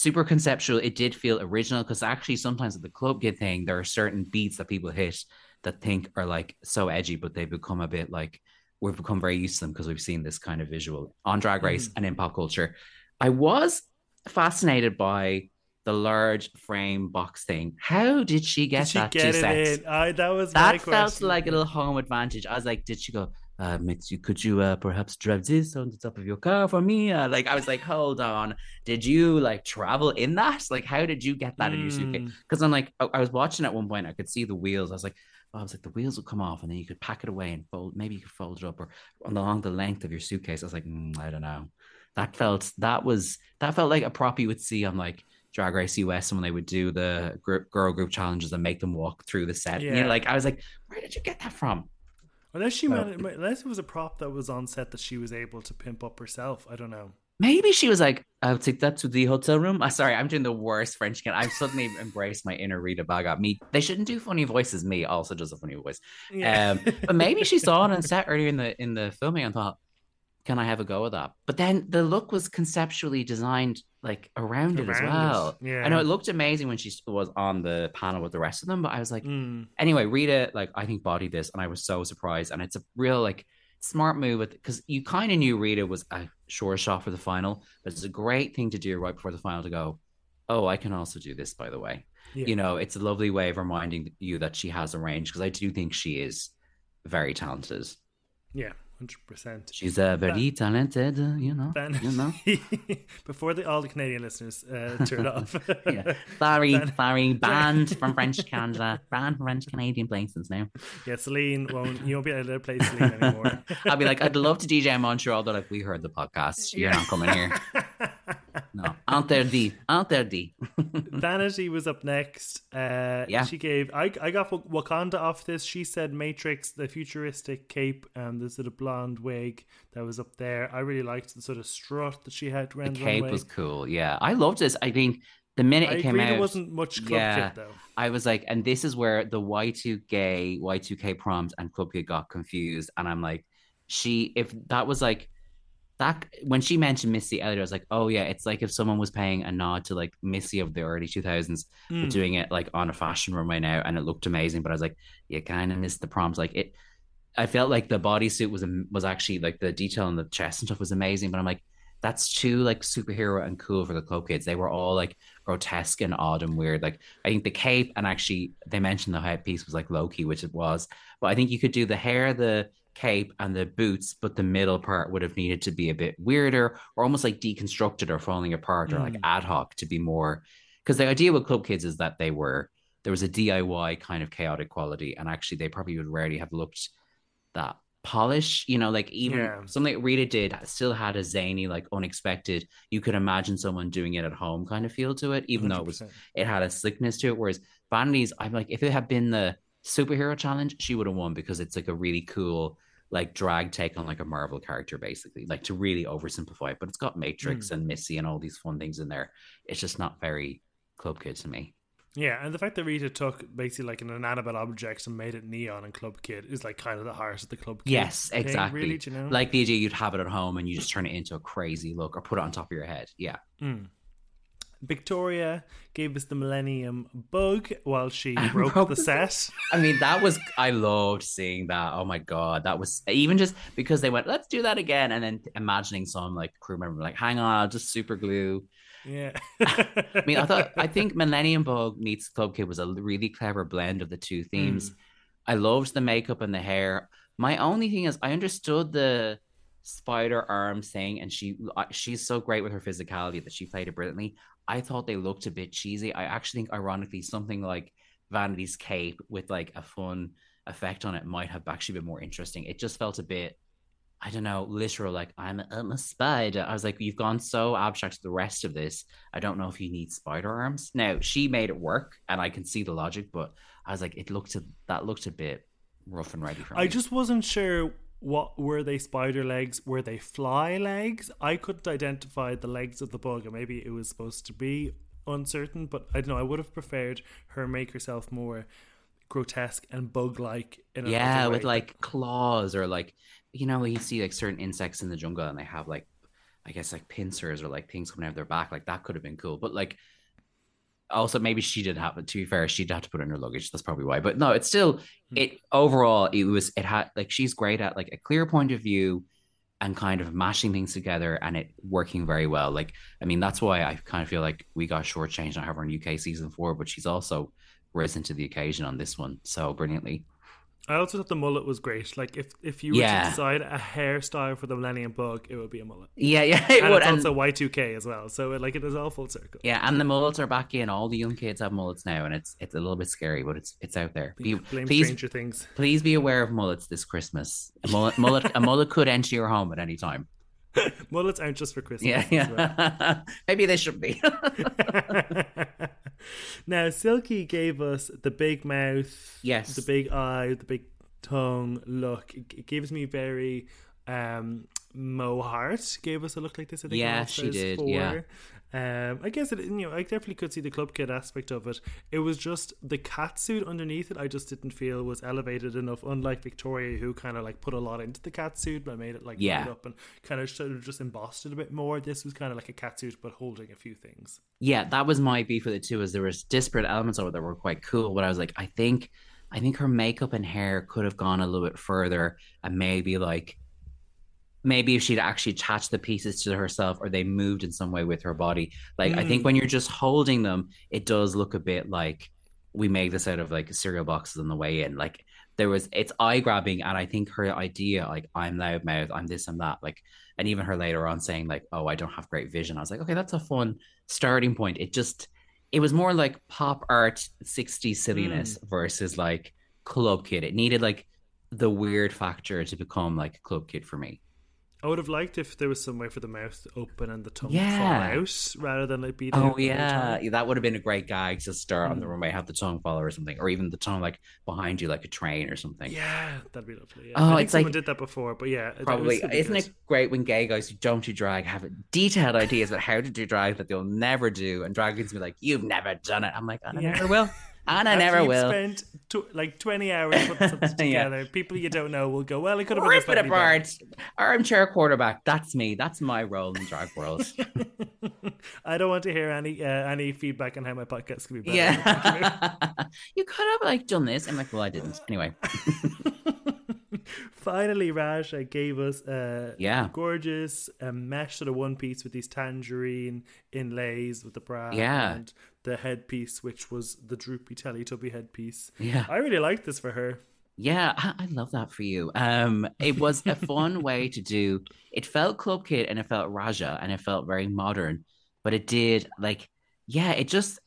super conceptual. It did feel original because actually sometimes at the club kid thing, there are certain beats that people hit that think are like so edgy, but they become a bit like, we've become very used to them because we've seen this kind of visual on Drag Race Mhm. and in pop culture. I was fascinated by the large frame box thing. How did she get Did she that get two it? I, that was That felt question. like a little home advantage. I was like, did she go? Uh, Mitsu, could you uh, perhaps drive this on the top of your car for me? Uh, like, I was like, hold on, did you like travel in that? Like, how did you get that in your suitcase? Mm. Because I'm like, I I was watching at one point, I could see the wheels. I was like, I was like, the wheels will come off, and then you could pack it away and fold. Maybe you could fold it up or along the length of your suitcase. I was like, mm, I don't know. That felt that was that felt like a prop you would see on like Drag Race US when they would do the group, girl group challenges and make them walk through the set. You know, like I was like, where did you get that from? Unless she Well, managed, unless it was a prop that was on set that she was able to pimp up herself. I don't know. Maybe she was like, I'll take that to the hotel room. Uh, sorry, I'm doing the worst French. Can I've suddenly <laughs> embraced my inner Rita Baga. Me, they shouldn't do funny voices. Me also does a funny voice. Um, but maybe she saw it on set <laughs> earlier in the in the filming and thought, "Can I have a go at that?" But then the look was conceptually designed like around, it as Around it, well. yeah. I know it looked amazing when she was on the panel with the rest of them, but I was like, Mm. anyway, Rita, like I think bodied this, and I was so surprised. And it's a real like smart move because you kind of knew Rita was a sure shot for the final, but it's a great thing to do right before the final to go. Oh, I can also do this, by the way. Yeah. You know, it's a lovely way of reminding you that she has a range because I do think she is very talented. Yeah, hundred percent. She's uh, very talented, you know. Ben, You know. <laughs> before the, all the Canadian listeners uh, turn off. <laughs> Yeah. Sorry, Ben- sorry, <laughs> banned from French Canada, banned from French Canadian places now. yeah, Celine won't. You won't be able to play Celine anymore. I'll be like, I'd love to DJ in Montreal. They're like, we heard the podcast. You're not coming here. Interdit, interdit. <laughs> Vanity was up next. Uh, Yeah. she gave. I I got Wakanda off this. She said Matrix, the futuristic cape, and the sort of blonde wig that was up there. I really liked the sort of strut that she had The around the, cape runway. was cool. Yeah, I loved this. I think the minute I it came out, There wasn't much club yeah. though. I was like, and this is where the Y2 gay, Y2K prompt and Club Kid got confused. And I'm like, she, if that was like, that when she mentioned Missy Elliott, I was like, oh yeah, it's like if someone was paying a nod to like Missy of the early 2000s, Mm. but doing it like on a fashion runway now, and it looked amazing. But I was like, you kind of missed the prompts. Like it, I felt like the bodysuit was was actually like the detail on the chest and stuff was amazing. But I'm like, that's too like superhero and cool for the club kids. They were all like grotesque and odd and weird. Like I think the cape and actually they mentioned the headpiece was like Loki, which it was. But I think you could do the hair, the cape, and the boots, but the middle part would have needed to be a bit weirder or almost like deconstructed or falling apart or like Mm. ad hoc to be more. Because the idea with club kids is that they were there was a DIY kind of chaotic quality, and actually they probably would rarely have looked that polish. You know, like even Yeah. something that Rita did still had a zany, like unexpected. You could imagine someone doing it at home kind of feel to it, even though it was it had a slickness to it. Whereas Vanity's, I'm like, if it had been the superhero challenge, she would have won because it's like a really cool, like drag take on like a Marvel character, basically. Like to really oversimplify it, but it's got Matrix and Missy and all these fun things in there. It's just not very club kid to me. Yeah, and the fact that Rita took basically like an inanimate object and made it neon and Club Kid is like kind of the heart of the Club Kid. Yes, thing, exactly. really, do you know? Like the idea you'd have it at home and you just turn it into a crazy look or put it on top of your head. Yeah. Mm. Victoria gave us the Millennium Bug while she I <laughs> broke the set. I mean, that was I loved seeing that. Oh my god, that was even just because they went, let's do that again, and then imagining some like crew member like, hang on, I'll just super glue. Yeah. <laughs> I mean, I thought I think Millennium Bug meets Club Kid was a really clever blend of the two themes. Mm. I loved the makeup and the hair. My only thing is, I understood the spider arm thing, and she she's so great with her physicality that she played it brilliantly. I thought they looked a bit cheesy. I actually think, ironically, something like Vanity's cape with like a fun effect on it might have actually been more interesting. It just felt a bit, I don't know, literal. Like I'm a, I'm a spider. I was like, you've gone so abstract to the rest of this. I don't know if you need spider arms. Now she made it work, and I can see the logic, but I was like, it looked a, that looked a bit rough and ready for me. I just wasn't sure what were they spider legs were they fly legs i couldn't identify the legs of the bug and maybe it was supposed to be uncertain but i don't know i would have preferred her make herself more grotesque and bug like yeah, way. with like claws or like you know you see like certain insects in the jungle and they have like I guess like pincers or like things coming out of their back. Like that could have been cool, but like also maybe she did have it. To be fair, she'd have to put it in her luggage. That's probably why. But no, it's still Hmm. it overall. It was it had like she's great at like a clear point of view and kind of mashing things together and it working very well. Like I mean that's why I kind of feel like we got shortchanged on her in UK season four, but she's also risen to the occasion on this one so brilliantly. I also thought the mullet was great. Like if if you were Yeah. to decide a hairstyle for the Millennium Bug, it would be a mullet. Yeah, yeah, <laughs> it and would. it's And, also Y two K as well. So it, like it is all full circle. yeah, and the mullets are back in. All the young kids have mullets now, and it's it's a little bit scary, but it's it's out there. Be, Blame please, Stranger Things. please be aware of mullets this Christmas. A mullet, mullet, a mullet could enter your home at any time. <laughs> Mullets aren't just for Christmas. Yeah, as well. yeah. <laughs> Maybe they should be. <laughs> now Silky gave us the big mouth, Yes. the big eye, the big tongue look. It, gives me very um Mo Heart gave us a look like this. I think. Yeah, she did, 4. yeah. Um, I guess it. You know, I definitely could see the club kid aspect of it. It was just the cat suit underneath it. I just didn't feel was elevated enough. Unlike Victoria, who kind of like put a lot into the cat suit, but made it like Yeah. up and kind of sort of just embossed it a bit more. This was kind of like a cat suit, but holding a few things. yeah, that was my beef with it too. Is there was disparate elements of it that were quite cool, but I was like, I think, I think her makeup and hair could have gone a little bit further, and maybe like, maybe if she'd actually attached the pieces to herself, or they moved in some way with her body. Like, I think Mm. when you're just holding them, it does look a bit like we made this out of like cereal boxes on the way in. Like there was, it's eye grabbing, and I think her idea, like I'm loudmouth, I'm this and that, like and even her later on saying like oh i don't have great vision i was like okay that's a fun starting point it just it was more like pop art 60s silliness versus like club kid it needed like the weird factor to become like club kid for me I would have liked if there was some way for the mouth to open and the tongue Yeah. fall out rather than like be there oh the whole yeah that would have been a great gag to start on the Mm. runway have the tongue follow or something or even the tongue like behind you like a train or something Yeah, that'd be lovely. Yeah. Oh, I think it's someone like- did that before, but yeah, Probably isn't it great when gay guys who don't do drag have detailed ideas about how to do drag that they'll never do, and drag queens be like, "You've never done it." I'm like, "I Yeah. never will, <laughs> and I never will." Spent tw- like twenty hours putting <laughs> something Yeah. together. People you don't know will go, "Well, it could have been Rip it slightly better." apart. Armchair quarterback. That's me. That's my role in the drag world. <laughs> I don't want to hear any uh, any feedback on how my podcast could be better. yeah. you <laughs> could have like done this. I'm like, well, I didn't. Anyway. Finally, Ra'Jah gave us a Yeah. gorgeous um, mesh sort of one piece with these tangerine inlays with the bra Yeah. and the headpiece, which was the droopy Teletubby headpiece. Yeah. I really liked this for her. Yeah, I, I love that for you. Um, it was a <laughs> fun way to do. It felt Club Kid and it felt Ra'Jah and it felt very modern, but it did like, yeah, it just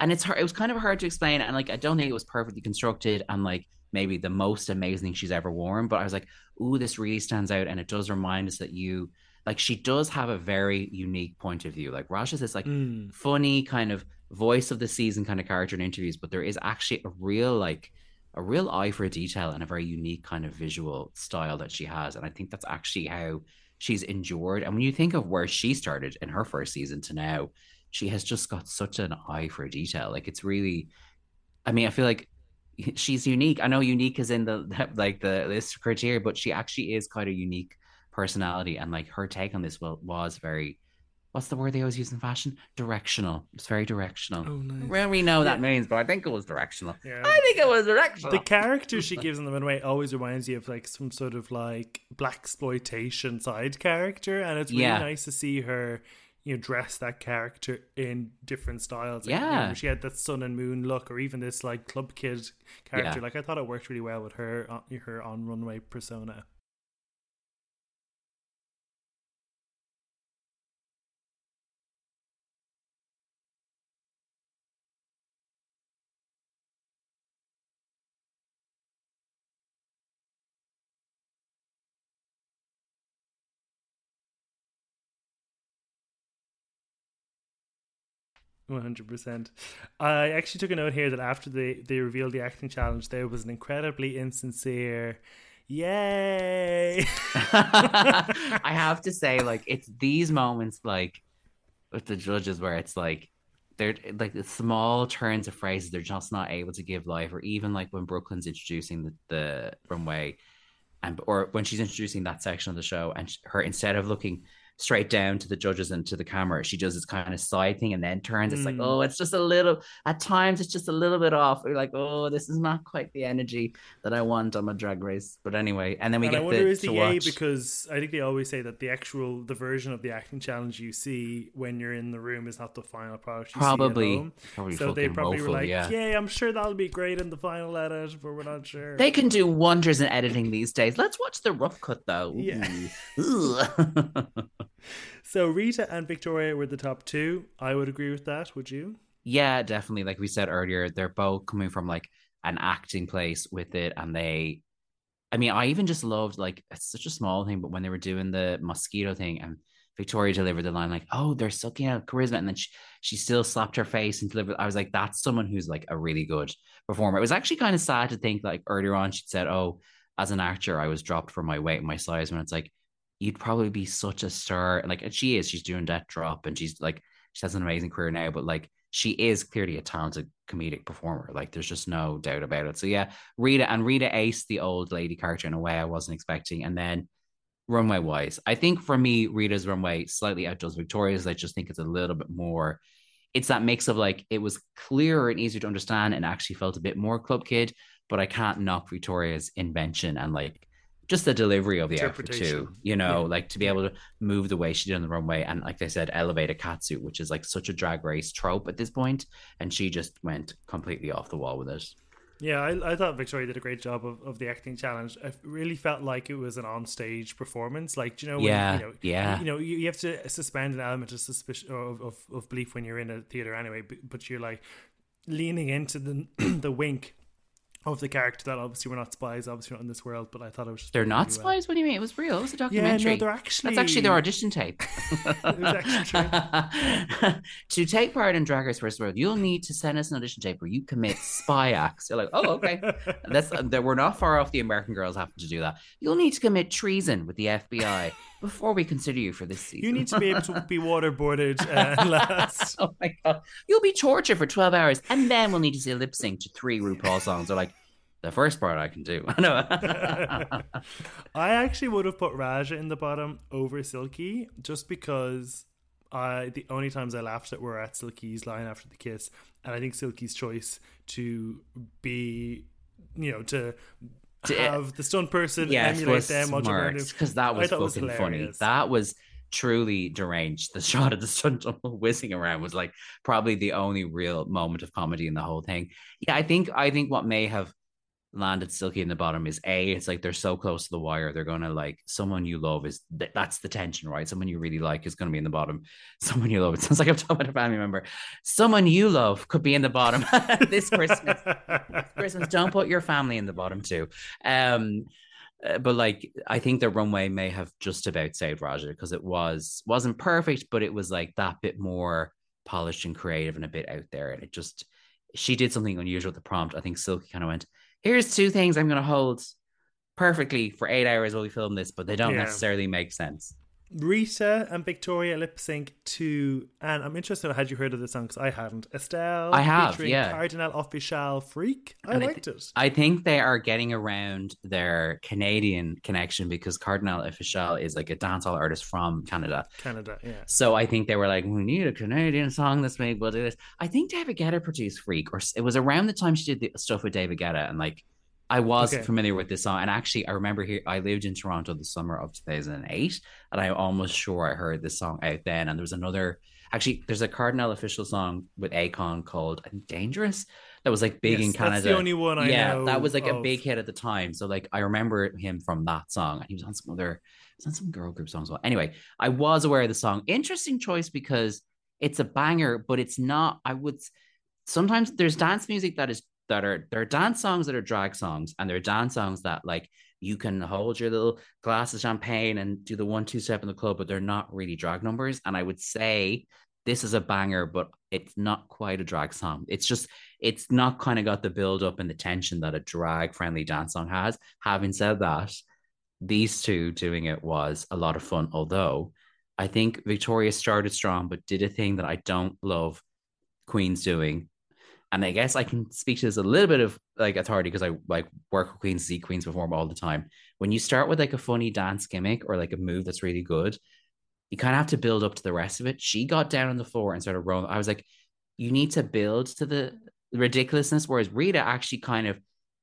and it's hard. It was kind of hard to explain, and like I don't think it was perfectly constructed and like maybe the most amazing thing she's ever worn. But I was like, ooh, this really stands out, and it does remind us that you like she does have a very unique point of view. Like Ra'Jah's this like Mm. funny kind of voice of the season kind of character in interviews, but there is actually a real like a real eye for detail and a very unique kind of visual style that she has. And I think that's actually how she's endured. And when you think of where she started in her first season to now, she has just got such an eye for detail. Like it's really, I mean, I feel like <laughs> she's unique. I know unique is in the <laughs> like the list criteria, but she actually is quite a unique personality, and like her take on this was very what's the word they always use in fashion? Directional. It's very directional. Oh, nice. Well, we know yeah. that means, but I think it was directional. Yeah. I think it was directional. The character she gives in the runway always reminds you of like some sort of like blaxploitation side character, and it's really yeah. nice to see her. You know, dress that character in different styles. Like, yeah, you know, she had that sun and moon look, or even this like club kid character. Like I thought it worked really well with her, uh, her on runway persona. 100%. I actually took a note here that after they, they revealed the acting challenge, there was an incredibly insincere, yay. <laughs> I have to say, like, it's these moments, like, with the judges where it's like, they're like the small turns of phrases they're just not able to give life, or even like when Brooke Lynn's introducing the, the runway, and or when she's introducing that section of the show, and her instead of looking straight down to the judges and to the camera. She does this kind of side thing and then turns. It's mm. like, oh, it's just a little. At times, it's just a little bit off. We're like, oh, this is not quite the energy that I want on a drag race. But anyway, and then we and get I wonder the, is the A because I think they always say that the actual the version of the acting challenge you see when you're in the room is not the final product. probably, probably. So they probably woeful, were like, yeah. yeah, I'm sure that'll be great in the final edit, but we're not sure. They can do wonders in editing these days. Let's watch the rough cut though. Yeah. <laughs> <laughs> so Rita and Victoria were the top two. I would agree with that. Would you? Yeah, definitely. Like we said earlier, they're both coming from like an acting place with it, and they. I mean, I even just loved like it's such a small thing, but when they were doing the mosquito thing and Victoria delivered the line like, "Oh, they're sucking out charisma," and then she, she still slapped her face and delivered. I was like, "That's someone who's like a really good performer." It was actually kind of sad to think like earlier on she'd said, "Oh, as an actor, I was dropped for my weight and my size," when it's like you'd probably be such a star. Like and she is, she's doing that drop and she's like she has an amazing career now, but like she is clearly a talented comedic performer. Like there's just no doubt about it. So yeah, Rita and Rita Ace, the old lady character in a way I wasn't expecting. And then runway wise, I think for me, Rita's runway slightly outdoes Victoria's. I just think it's a little bit more. It's that mix of like it was clearer and easier to understand and actually felt a bit more club kid, but I can't knock Victoria's invention and like just the delivery of the outfit too. You know, yeah. like to be able to move the way she did on the runway and like they said, elevate a catsuit, which is like such a drag race trope at this point, and she just went completely off the wall with it. Yeah, I, I thought Victoria did a great job of, of the acting challenge. I really felt like it was an on-stage performance. Like, you know, when, yeah, you know, yeah, you know, you, you have to suspend an element of suspicion of, of, of belief when you're in a theater anyway. But, but you're like leaning into the <clears throat> the wink of the character that obviously we're not spies, obviously not in this world, but I thought it was just They're not spies? Well. What do you mean? It was real. It was a documentary. Yeah, no, they're actually That's actually their audition tape. <laughs> <laughs> to take part in Drag Race First World, you'll need to send us an audition tape where you commit spy <laughs> acts. You're like, oh, okay. That's uh, that we're not far off the American girls having to do that. You'll need to commit treason with the FBI before we consider you for this season. You need to be able to be waterboarded uh, <laughs> last. oh my god. You'll be tortured for 12 hours and then we'll need to see a lip sync to three RuPaul songs. They're like, the first part I can do. <laughs> I know. <laughs> I actually would have put Ra'Jah in the bottom over Silky just because I the only times I laughed at were at Silky's line after the kiss, and I think Silky's choice to be, you know, to to have the stunt person yes, emulate them because that was fucking was funny. That was truly deranged. The shot of the stunt <laughs> whizzing around was like probably the only real moment of comedy in the whole thing. Yeah, I think I think what may have landed Silky in the bottom is a it's like they're so close to the wire they're gonna like someone you love is th- that's the tension right? Someone you really like is gonna be in the bottom. <laughs> Someone you love it sounds like I'm talking about a family member. Someone you love could be in the bottom <laughs> this Christmas. Christmas don't put your family in the bottom too. Um uh, but like I think the runway may have just about saved Ra'Jah because it was wasn't perfect but it was like that bit more polished and creative and a bit out there and it just she did something unusual with the prompt. I think Silky kind of went here's two things I'm going to hold perfectly for eight hours while we film this, but they don't yeah. necessarily make sense. Rita and Victoria lip sync to, and I'm interested. Had you heard of the song? Because I hadn't. Estelle, I have, featuring yeah. Kardinal Offishall Freak. I And I liked it. I think they are getting around their Canadian connection because Kardinal Offishall is like a dancehall artist from Canada. Canada, yeah. So I think they were like, we need a Canadian song this week. We'll do this. I think David Guetta produced Freak, or it was around the time she did the stuff with David Guetta, and like I was Okay. familiar with this song. And actually, I remember here I lived in Toronto the summer of 2008, and I'm almost sure I heard this song out then. And there was another. Actually, there's a Kardinal Offishall song with Akon called "Dangerous" that was like big Yes, in Canada. That's the only one I yeah, know. that was like a big hit at the time. So like I remember him from that song, and he was on some other, he was on some girl group songs. Well, anyway, I was aware of the song. Interesting choice because it's a banger, but it's not. I would sometimes there's dance music that is that are there are dance songs that are drag songs, and there are dance songs that like you can hold your little glass of champagne and do the one two step in the club, but they're not really drag numbers. And I would say this is a banger, but it's not quite a drag song. It's just it's not kind of got the build up and the tension that a drag friendly dance song has. Having said that, these two doing it was a lot of fun. Although I think Victoria started strong, but did a thing that I don't love Queen's doing. And I guess I can speak to this a little bit of like authority because I like work with Queens, see Queens perform all the time. When you start with like a funny dance gimmick or like a move that's really good, you kind of have to build up to the rest of it. She got down on the floor and started rolling. I was like, you need to build to the ridiculousness. Whereas Rita actually kind of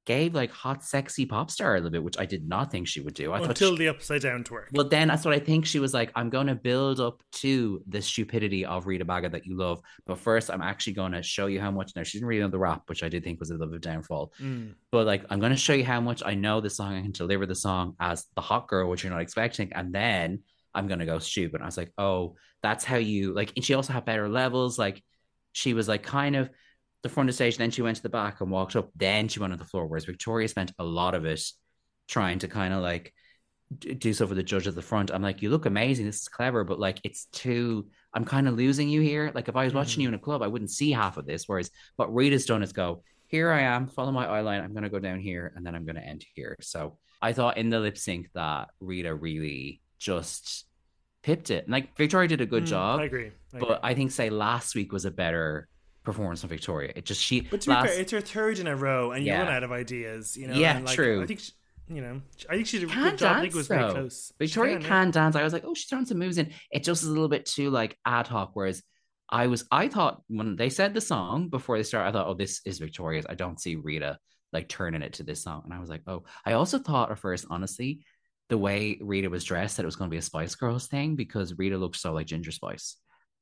gave like hot, sexy pop star a little bit, which I did not think she would do. I thought until she- the upside down twerk. well, then that's what I think. She was like, I'm going to build up to the stupidity of Rita Baga that you love. But first, I'm actually going to show you how much. Now, she didn't really know the rap, which I did think was a little bit of downfall. Mm. But like, I'm going to show you how much I know the song. I can deliver the song as the hot girl, which you're not expecting. And then I'm going to go stupid. I was like, oh, that's how you like. And she also had better levels. Like, she was like kind of the front of the stage. Then she went to the back and walked up. Then she went on the floor. Whereas Victoria spent a lot of it trying to kind of like do stuff with the judge at the front. I'm like, you look amazing. This is clever, but like, it's too. I'm kind of losing you here. Like, if I was watching Mhm. you in a club, I wouldn't see half of this. Whereas what Rita's done is go, here I am, follow my eye line. I'm going to go down here and then I'm going to end here. So I thought in the lip sync that Rita really just pipped it. And like, Victoria did a good Mm, job, I agree. I but agree. I think, say, last week was a better performance from Victoria. It just, she, But to be fair, it's her third in a row, and you Yeah. run out of ideas. You know. Yeah, like, true. I think. She, you know, I think she did a Can good job. I think dance, it was very close. Victoria yeah. can dance. I was like, oh, she's throwing some moves in. It just is a little bit too like ad hoc. Whereas I was, I thought when they said the song before they start, I thought, oh, this is Victoria's. I don't see Rita like turning it to this song. And I was like, oh, I also thought at first, honestly, the way Rita was dressed, that it was going to be a Spice Girls thing because Rita looked so like Ginger Spice.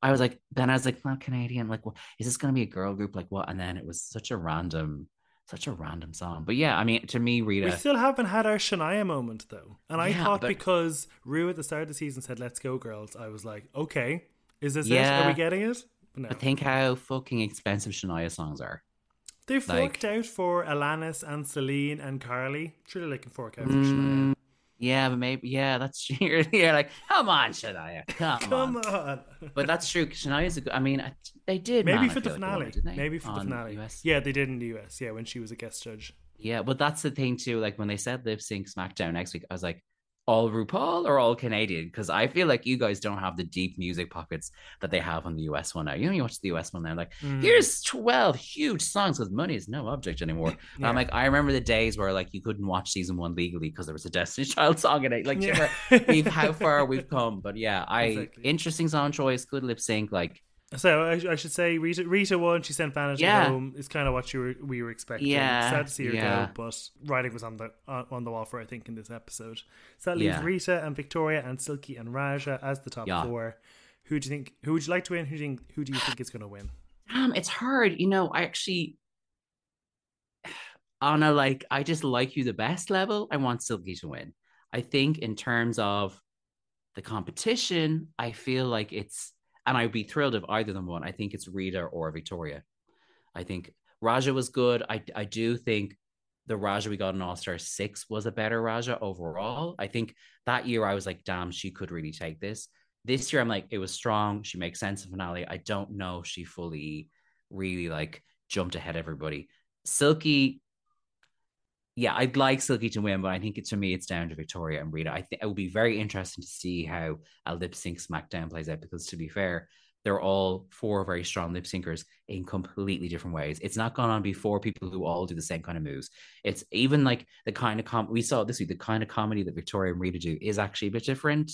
I was like, then I was like, not Canadian. Like, is this going to be a girl group? Like, what? And then it was such a random, such a random song. But yeah, I mean, to me, Rita. We still haven't had our Shania moment though, and I Yeah, thought but- because Ru at the start of the season said "Let's go, girls," I was like, "Okay, is this it? Are we getting it?" But no, But think how fucking expensive Shania songs are. they've like- forked out for Alanis and Celine and Carly. Surely they can fork out for Mm, Shania. Yeah, but maybe yeah, that's <laughs> you're, you're like, come on, Shania, come, <laughs> Come on. on. But that's true. Shania's a good. I mean, I- they did Maybe man, for the like finale. didn't they? Maybe for the finale. US. Yeah, they did in the US. Yeah, when she was a guest judge. Yeah, but that's the thing too. Like when they said lip sync SmackDown next week, I was like, all RuPaul or all Canadian? Because I feel like you guys don't have the deep music pockets that they have on the US one now. You know, you watch the US one now, like Mm. here's twelve huge songs because money is no object anymore. <laughs> Yeah. I'm like, I remember the days where like you couldn't watch season one legally because there was a Destiny Child song in it. Like, yeah. we've how far we've <laughs> come. But yeah, I Exactly. interesting song choice, good lip sync. Like, So I, I should say Rita Rita won. She sent Vanity Yeah. home. It's kind of what you were we were expecting. Yeah, sad to see her yeah. go, but writing was on the on, on the wall for I think in this episode. So that leaves Yeah. Rita and Victoria and Silky and Ra'Jah as the top Yeah. four. Who do you think? Who would you like to win? Who do you think? Who do you think is going to win? damn, it's hard. You know, I actually on a like, I just like you the best level. I want Silky to win. I think in terms of the competition, I feel like it's, and I'd be thrilled if either of them won. I think it's Rita or Victoria. I think Ra'Jah was good. I I do think the Ra'Jah we got in All Star Six was a better Ra'Jah overall. I think that year I was like, damn, she could really take this. This year I'm like, it was strong. She makes sense in finale. I don't know she fully really like jumped ahead everybody. Silky, yeah, I'd like Silky to win, but I think it's for me, it's down to Victoria and Rita. I think it will be very interesting to see how a lip sync SmackDown plays out because, to be fair, they're all four very strong lip syncers in completely different ways. It's not gone on before people who all do the same kind of moves. It's even like the kind of com we saw this week, the kind of comedy that Victoria and Rita do is actually a bit different,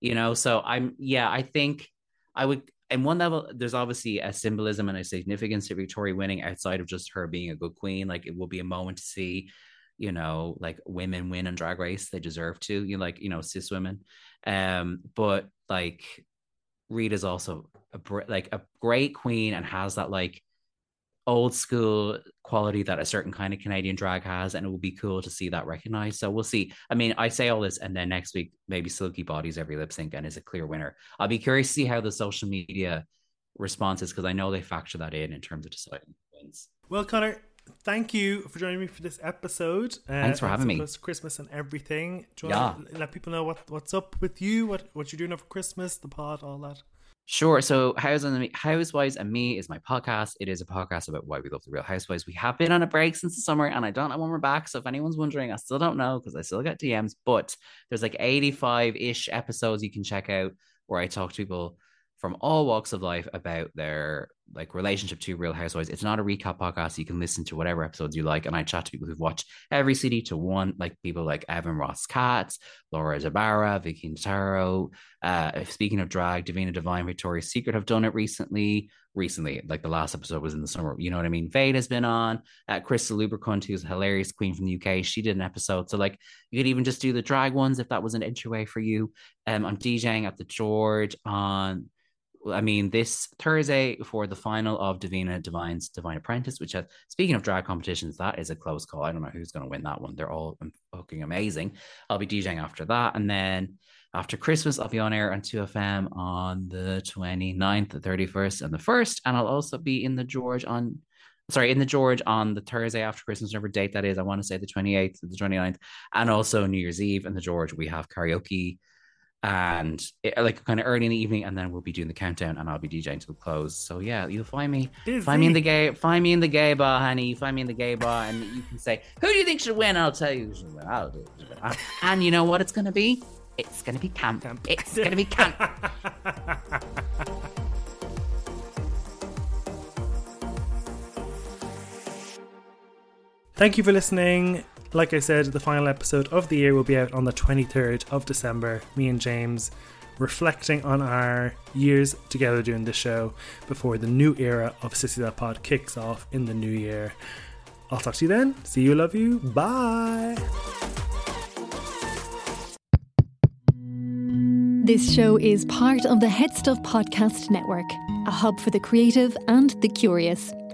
you know. So I'm yeah, I think I would in one level, there's obviously a symbolism and a significance to Victoria winning outside of just her being a good queen. Like it will be a moment to see, you know, like women win in drag race. They deserve to, you know, like, you know, cis women. Um, but like Rita's also a like a great queen and has that like old school quality that a certain kind of Canadian drag has, and it will be cool to see that recognized. So we'll see. I mean, I say all this, and then next week maybe Silky bodies every lip sync and is a clear winner. I'll be curious to see how the social media response is because I know they factor that in in terms of deciding wins. Well, Conor, thank you for joining me for this episode. Uh, Thanks for having me. Christmas and everything. Do you yeah. let people know what, what's up with you, what what you're doing over Christmas, the pod, all that? Sure. So Housewives and Me is my podcast. It is a podcast about why we love the Real Housewives. We have been on a break since the summer, and I don't know when we're back. So if anyone's wondering, I still don't know because I still get DMs. But there's like 85 ish episodes you can check out where I talk to people from all walks of life about their like relationship to Real Housewives. It's not a recap podcast. You can listen to whatever episodes you like. And I chat to people who've watched every city to one, like people like Evan Ross Katz, Laura Zabara, Vicky Notaro. Uh, speaking of drag, Davina Divine, Victoria's Secret have done it recently. Recently, like the last episode was in the summer. You know what I mean? Fade has been on. Uh, Crystal Lubricant, who's a hilarious queen from the UK, she did an episode. So like you could even just do the drag ones if that was an entry for you. Um, I'm DJing at the George on I mean, this Thursday for the final of Davina Divine's Divine Apprentice, which has, speaking of drag competitions, that is a close call. I don't know who's going to win that one. They're all um, fucking amazing. I'll be DJing after that. And then after Christmas, I'll be on air on 2FM on the 29th, the 31st, and the 1st. And I'll also be in the George on, sorry, in the George on the Thursday after Christmas, whatever date that is. I want to say the 28th, the 29th, and also New Year's Eve in the George. We have karaoke and it, like kind of early in the evening, and then we'll be doing the countdown, and I'll be DJing till close. So yeah, you'll find me, Busy. find me in the gay, find me in the gay bar, honey. Find me in the gay bar, and you can say, "Who do you think should win?" I'll tell you who should win. I'll do it. Ah, and you know what it's gonna be? It's gonna be camp. camp. It's gonna be camp. <laughs> Thank you for listening. Like I said, the final episode of the year will be out on the 23rd of December. Me and James reflecting on our years together doing this show before the new era of Sissy That Pod kicks off in the new year. I'll talk to you then. See you, love you. Bye. This show is part of the Head Stuff Podcast Network, a hub for the creative and the curious.